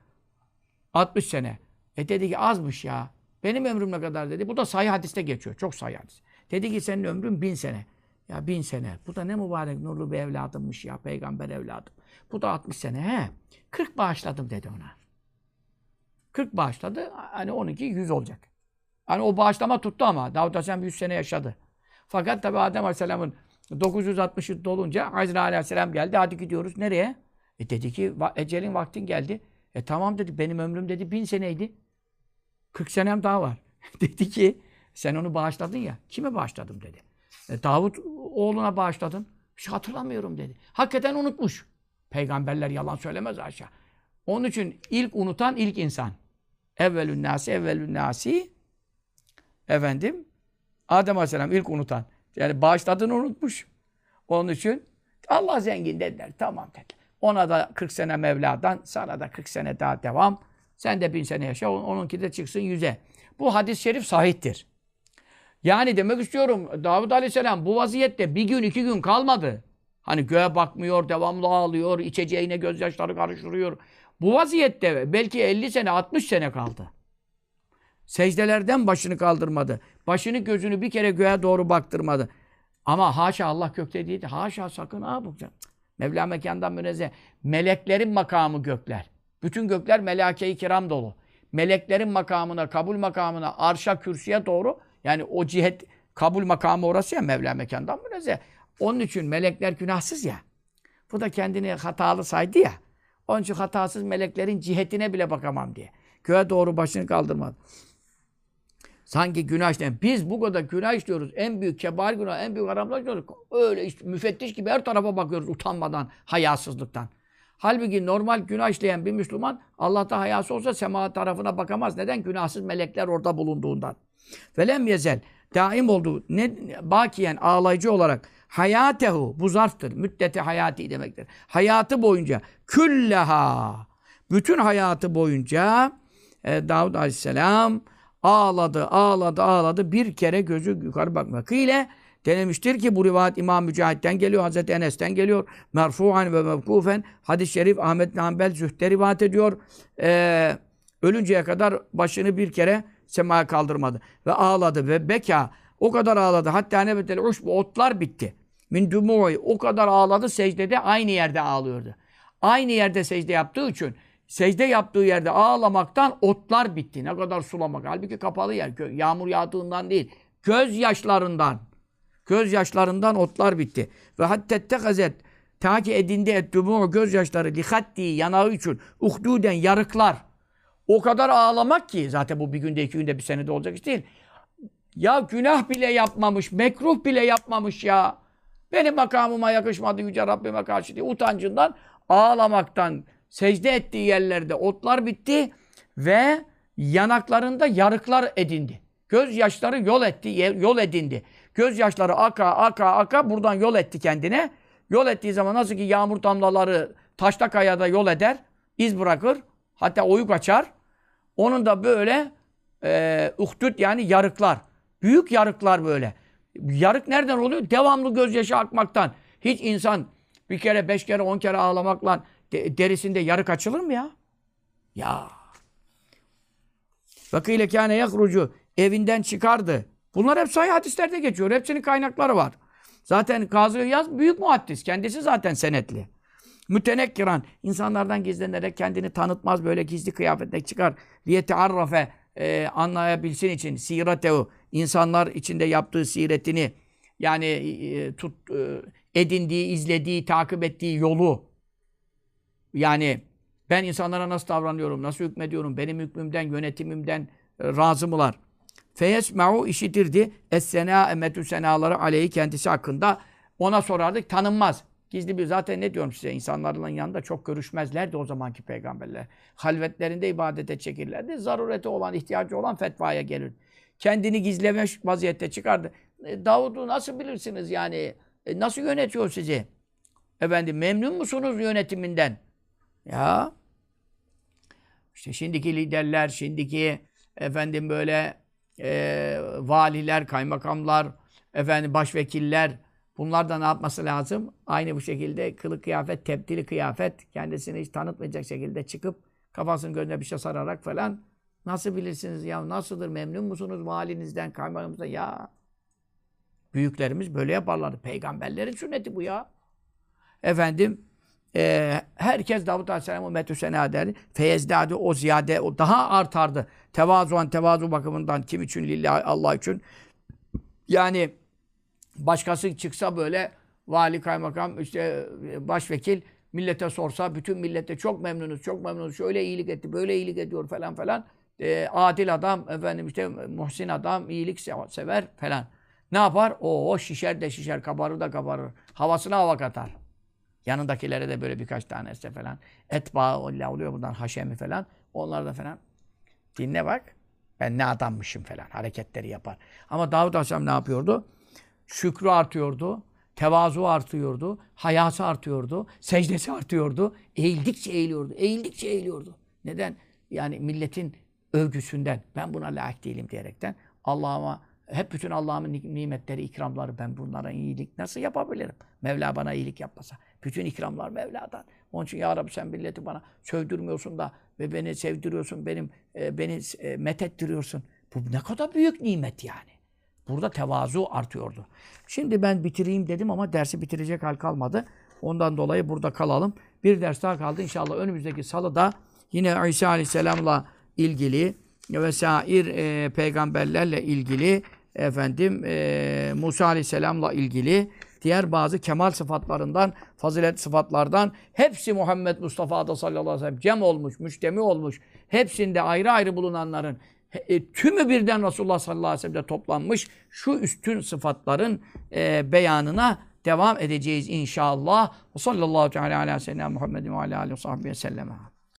60 sene. E dedi ki azmış ya. Benim ömrüm ne kadar dedi. Bu da sayı hadiste geçiyor. Çok sayı hadis. Dedi ki senin ömrün bin sene. Ya bin sene. Bu da ne mübarek nurlu bir evladımmış ya. Peygamber evladım. Bu da 60 sene. He. 40 bağışladım dedi ona. 40 bağışladı. Hani 12 100 olacak. Hani o bağışlama tuttu ama. Davut Aleyhisselam 100 sene yaşadı. Fakat tabi Adem Aleyhisselam'ın 960 dolunca Azrail Aleyhisselam geldi. Hadi gidiyoruz. Nereye? E dedi ki ecelin vaktin geldi. E tamam dedi. Benim ömrüm dedi bin seneydi. 40 senem daha var. [laughs] dedi ki sen onu bağışladın ya. Kime bağışladım dedi. E, Davut oğluna bağışladın. Bir şey hatırlamıyorum dedi. Hakikaten unutmuş. Peygamberler yalan söylemez aşağı. Onun için ilk unutan ilk insan. Evvelün nasi, evvelün nasi. Efendim, Adem Aleyhisselam ilk unutan. Yani bağışladığını unutmuş. Onun için Allah zengin dediler. Tamam dediler. Ona da 40 sene Mevla'dan, sana da 40 sene daha devam. Sen de bin sene yaşa, onunki de çıksın yüze. Bu hadis-i şerif sahiptir. Yani demek istiyorum Davud Aleyhisselam bu vaziyette bir gün iki gün kalmadı. Hani göğe bakmıyor, devamlı ağlıyor, içeceğine gözyaşları karıştırıyor. Bu vaziyette belki 50 sene, 60 sene kaldı. Secdelerden başını kaldırmadı. Başını gözünü bir kere göğe doğru baktırmadı. Ama haşa Allah gökte değildi. Haşa sakın ha bu. Mevla mekandan münezzeh. Meleklerin makamı gökler. Bütün gökler melake-i kiram dolu. Meleklerin makamına, kabul makamına, arşa, kürsüye doğru yani o cihet kabul makamı orası ya Mevla mekandan münezzeh. Onun için melekler günahsız ya. Bu da kendini hatalı saydı ya. Onun için hatasız meleklerin cihetine bile bakamam diye. Göğe doğru başını kaldırmadı. Sanki günah işleyen. Biz bu kadar günah işliyoruz. En büyük kebar günah, en büyük haramlar işliyoruz. Öyle işte, müfettiş gibi her tarafa bakıyoruz utanmadan, hayasızlıktan. Halbuki normal günah işleyen bir Müslüman Allah'ta hayası olsa sema tarafına bakamaz. Neden? Günahsız melekler orada bulunduğundan. Velem yezel daim oldu. Ne bakiyen ağlayıcı olarak hayatehu bu zarftır. Müddeti hayati demektir. Hayatı boyunca külleha bütün hayatı boyunca e, Davud Aleyhisselam ağladı, ağladı, ağladı. Bir kere gözü yukarı bakmak ile denemiştir ki bu rivayet İmam Mücahit'ten geliyor, Hazreti Enes'ten geliyor. Merfu'an ve mevkufen hadis-i şerif Ahmet Nambel Zühd'e rivayet ediyor. Ee, ölünceye kadar başını bir kere semaya kaldırmadı. Ve ağladı ve beka o kadar ağladı. Hatta nebetel bu otlar bitti. Min dumu'i o kadar ağladı secdede aynı yerde ağlıyordu. Aynı yerde secde yaptığı için secde yaptığı yerde ağlamaktan otlar bitti. Ne kadar sulamak. Halbuki kapalı yer. Yağmur yağdığından değil. Göz yaşlarından. Göz yaşlarından otlar bitti. Ve hatta gazet ta ki edindi ettumu gözyaşları lihatti yanağı için uhduden yarıklar. O kadar ağlamak ki zaten bu bir günde iki günde bir senede olacak iş değil. Ya günah bile yapmamış, mekruh bile yapmamış ya. Benim makamıma yakışmadı Yüce Rabbime karşı diye utancından ağlamaktan secde ettiği yerlerde otlar bitti ve yanaklarında yarıklar edindi. Gözyaşları yol etti, yol edindi. Gözyaşları aka aka aka buradan yol etti kendine. Yol ettiği zaman nasıl ki yağmur damlaları taşta kayada yol eder, iz bırakır. Hatta oyuk açar. Onun da böyle e, uhdud yani yarıklar. Büyük yarıklar böyle. Yarık nereden oluyor? Devamlı gözyaşı akmaktan. Hiç insan bir kere, beş kere, on kere ağlamakla de- derisinde yarık açılır mı ya? Ya. Vakile kâne yahrucu evinden çıkardı. Bunlar hep sahih hadislerde geçiyor. Hepsinin kaynakları var. Zaten Kazı Yaz büyük muhaddis. Kendisi zaten senetli. Mütenekkiran. insanlardan gizlenerek kendini tanıtmaz böyle gizli kıyafetle çıkar. Liyetearrafe e, anlayabilsin için siratehu insanlar içinde yaptığı siretini yani e, tut e, edindiği, izlediği, takip ettiği yolu yani ben insanlara nasıl davranıyorum, nasıl hükmediyorum, benim hükmümden, yönetimimden e, razı mılar? Feyesme'u işitirdi. Es-sena emetü senaları aleyhi kendisi hakkında. Ona sorardık. Tanınmaz. Gizli bir zaten ne diyorum size insanların yanında çok görüşmezlerdi o zamanki peygamberler. Halvetlerinde ibadete çekirlerdi. Zarureti olan, ihtiyacı olan fetvaya gelir. Kendini gizlemiş vaziyette çıkardı. E, Davud'u nasıl bilirsiniz yani? E, nasıl yönetiyor sizi? Efendim memnun musunuz yönetiminden? Ya işte şimdiki liderler, şimdiki efendim böyle e, valiler, kaymakamlar, efendim başvekiller bunlar da ne yapması lazım? Aynı bu şekilde kılık kıyafet, tepdili kıyafet kendisini hiç tanıtmayacak şekilde çıkıp kafasının gözüne bir şey sararak falan nasıl bilirsiniz ya nasıldır memnun musunuz valinizden, kaymakamınızdan ya büyüklerimiz böyle yaparlardı. Peygamberlerin sünneti bu ya. Efendim e, herkes Davut Aleyhisselam'ı metüsena derdi. Feyezdâdi o ziyade, o daha artardı. Tevazuan, tevazu bakımından kim için? Lillahi, Allah için. Yani başkası çıksa böyle vali, kaymakam, işte e, başvekil millete sorsa, bütün millete çok memnunuz, çok memnunuz, şöyle iyilik etti, böyle iyilik ediyor falan falan. E, adil adam, efendim işte muhsin adam, iyilik se- sever falan. Ne yapar? O şişer de şişer, kabarır da kabarır. Havasına hava katar. Yanındakilere de böyle birkaç tanesi falan. Etba oluyor bundan haşemi falan. Onlar da falan. Dinle bak. Ben ne adammışım falan. Hareketleri yapar. Ama Davud Aleyhisselam ne yapıyordu? Şükrü artıyordu. Tevazu artıyordu. Hayası artıyordu. Secdesi artıyordu. Eğildikçe eğiliyordu. Eğildikçe eğiliyordu. Neden? Yani milletin övgüsünden. Ben buna layık değilim diyerekten. Allah'ıma hep bütün Allah'ın nimetleri, ikramları ben bunlara iyilik nasıl yapabilirim? Mevla bana iyilik yapmasa. Bütün ikramlar Mevla'dan. Onun için ya Rabbi sen milleti bana sövdürmüyorsun da ve beni sevdiriyorsun, benim e, beni e, methettiriyorsun. Bu ne kadar büyük nimet yani. Burada tevazu artıyordu. Şimdi ben bitireyim dedim ama dersi bitirecek hal kalmadı. Ondan dolayı burada kalalım. Bir ders daha kaldı. İnşallah önümüzdeki salıda yine İsa Aleyhisselam'la ilgili vesair e, peygamberlerle ilgili efendim e, Musa Aleyhisselam'la ilgili diğer bazı kemal sıfatlarından, fazilet sıfatlardan hepsi Muhammed Mustafa'da sallallahu aleyhi ve sellem cem olmuş, müştemi olmuş. Hepsinde ayrı ayrı bulunanların e, tümü birden Resulullah sallallahu aleyhi ve sellem'de toplanmış şu üstün sıfatların e, beyanına devam edeceğiz inşallah. Ve sallallahu teala ala seyyidina Muhammedin ve aleyhi ve sellem.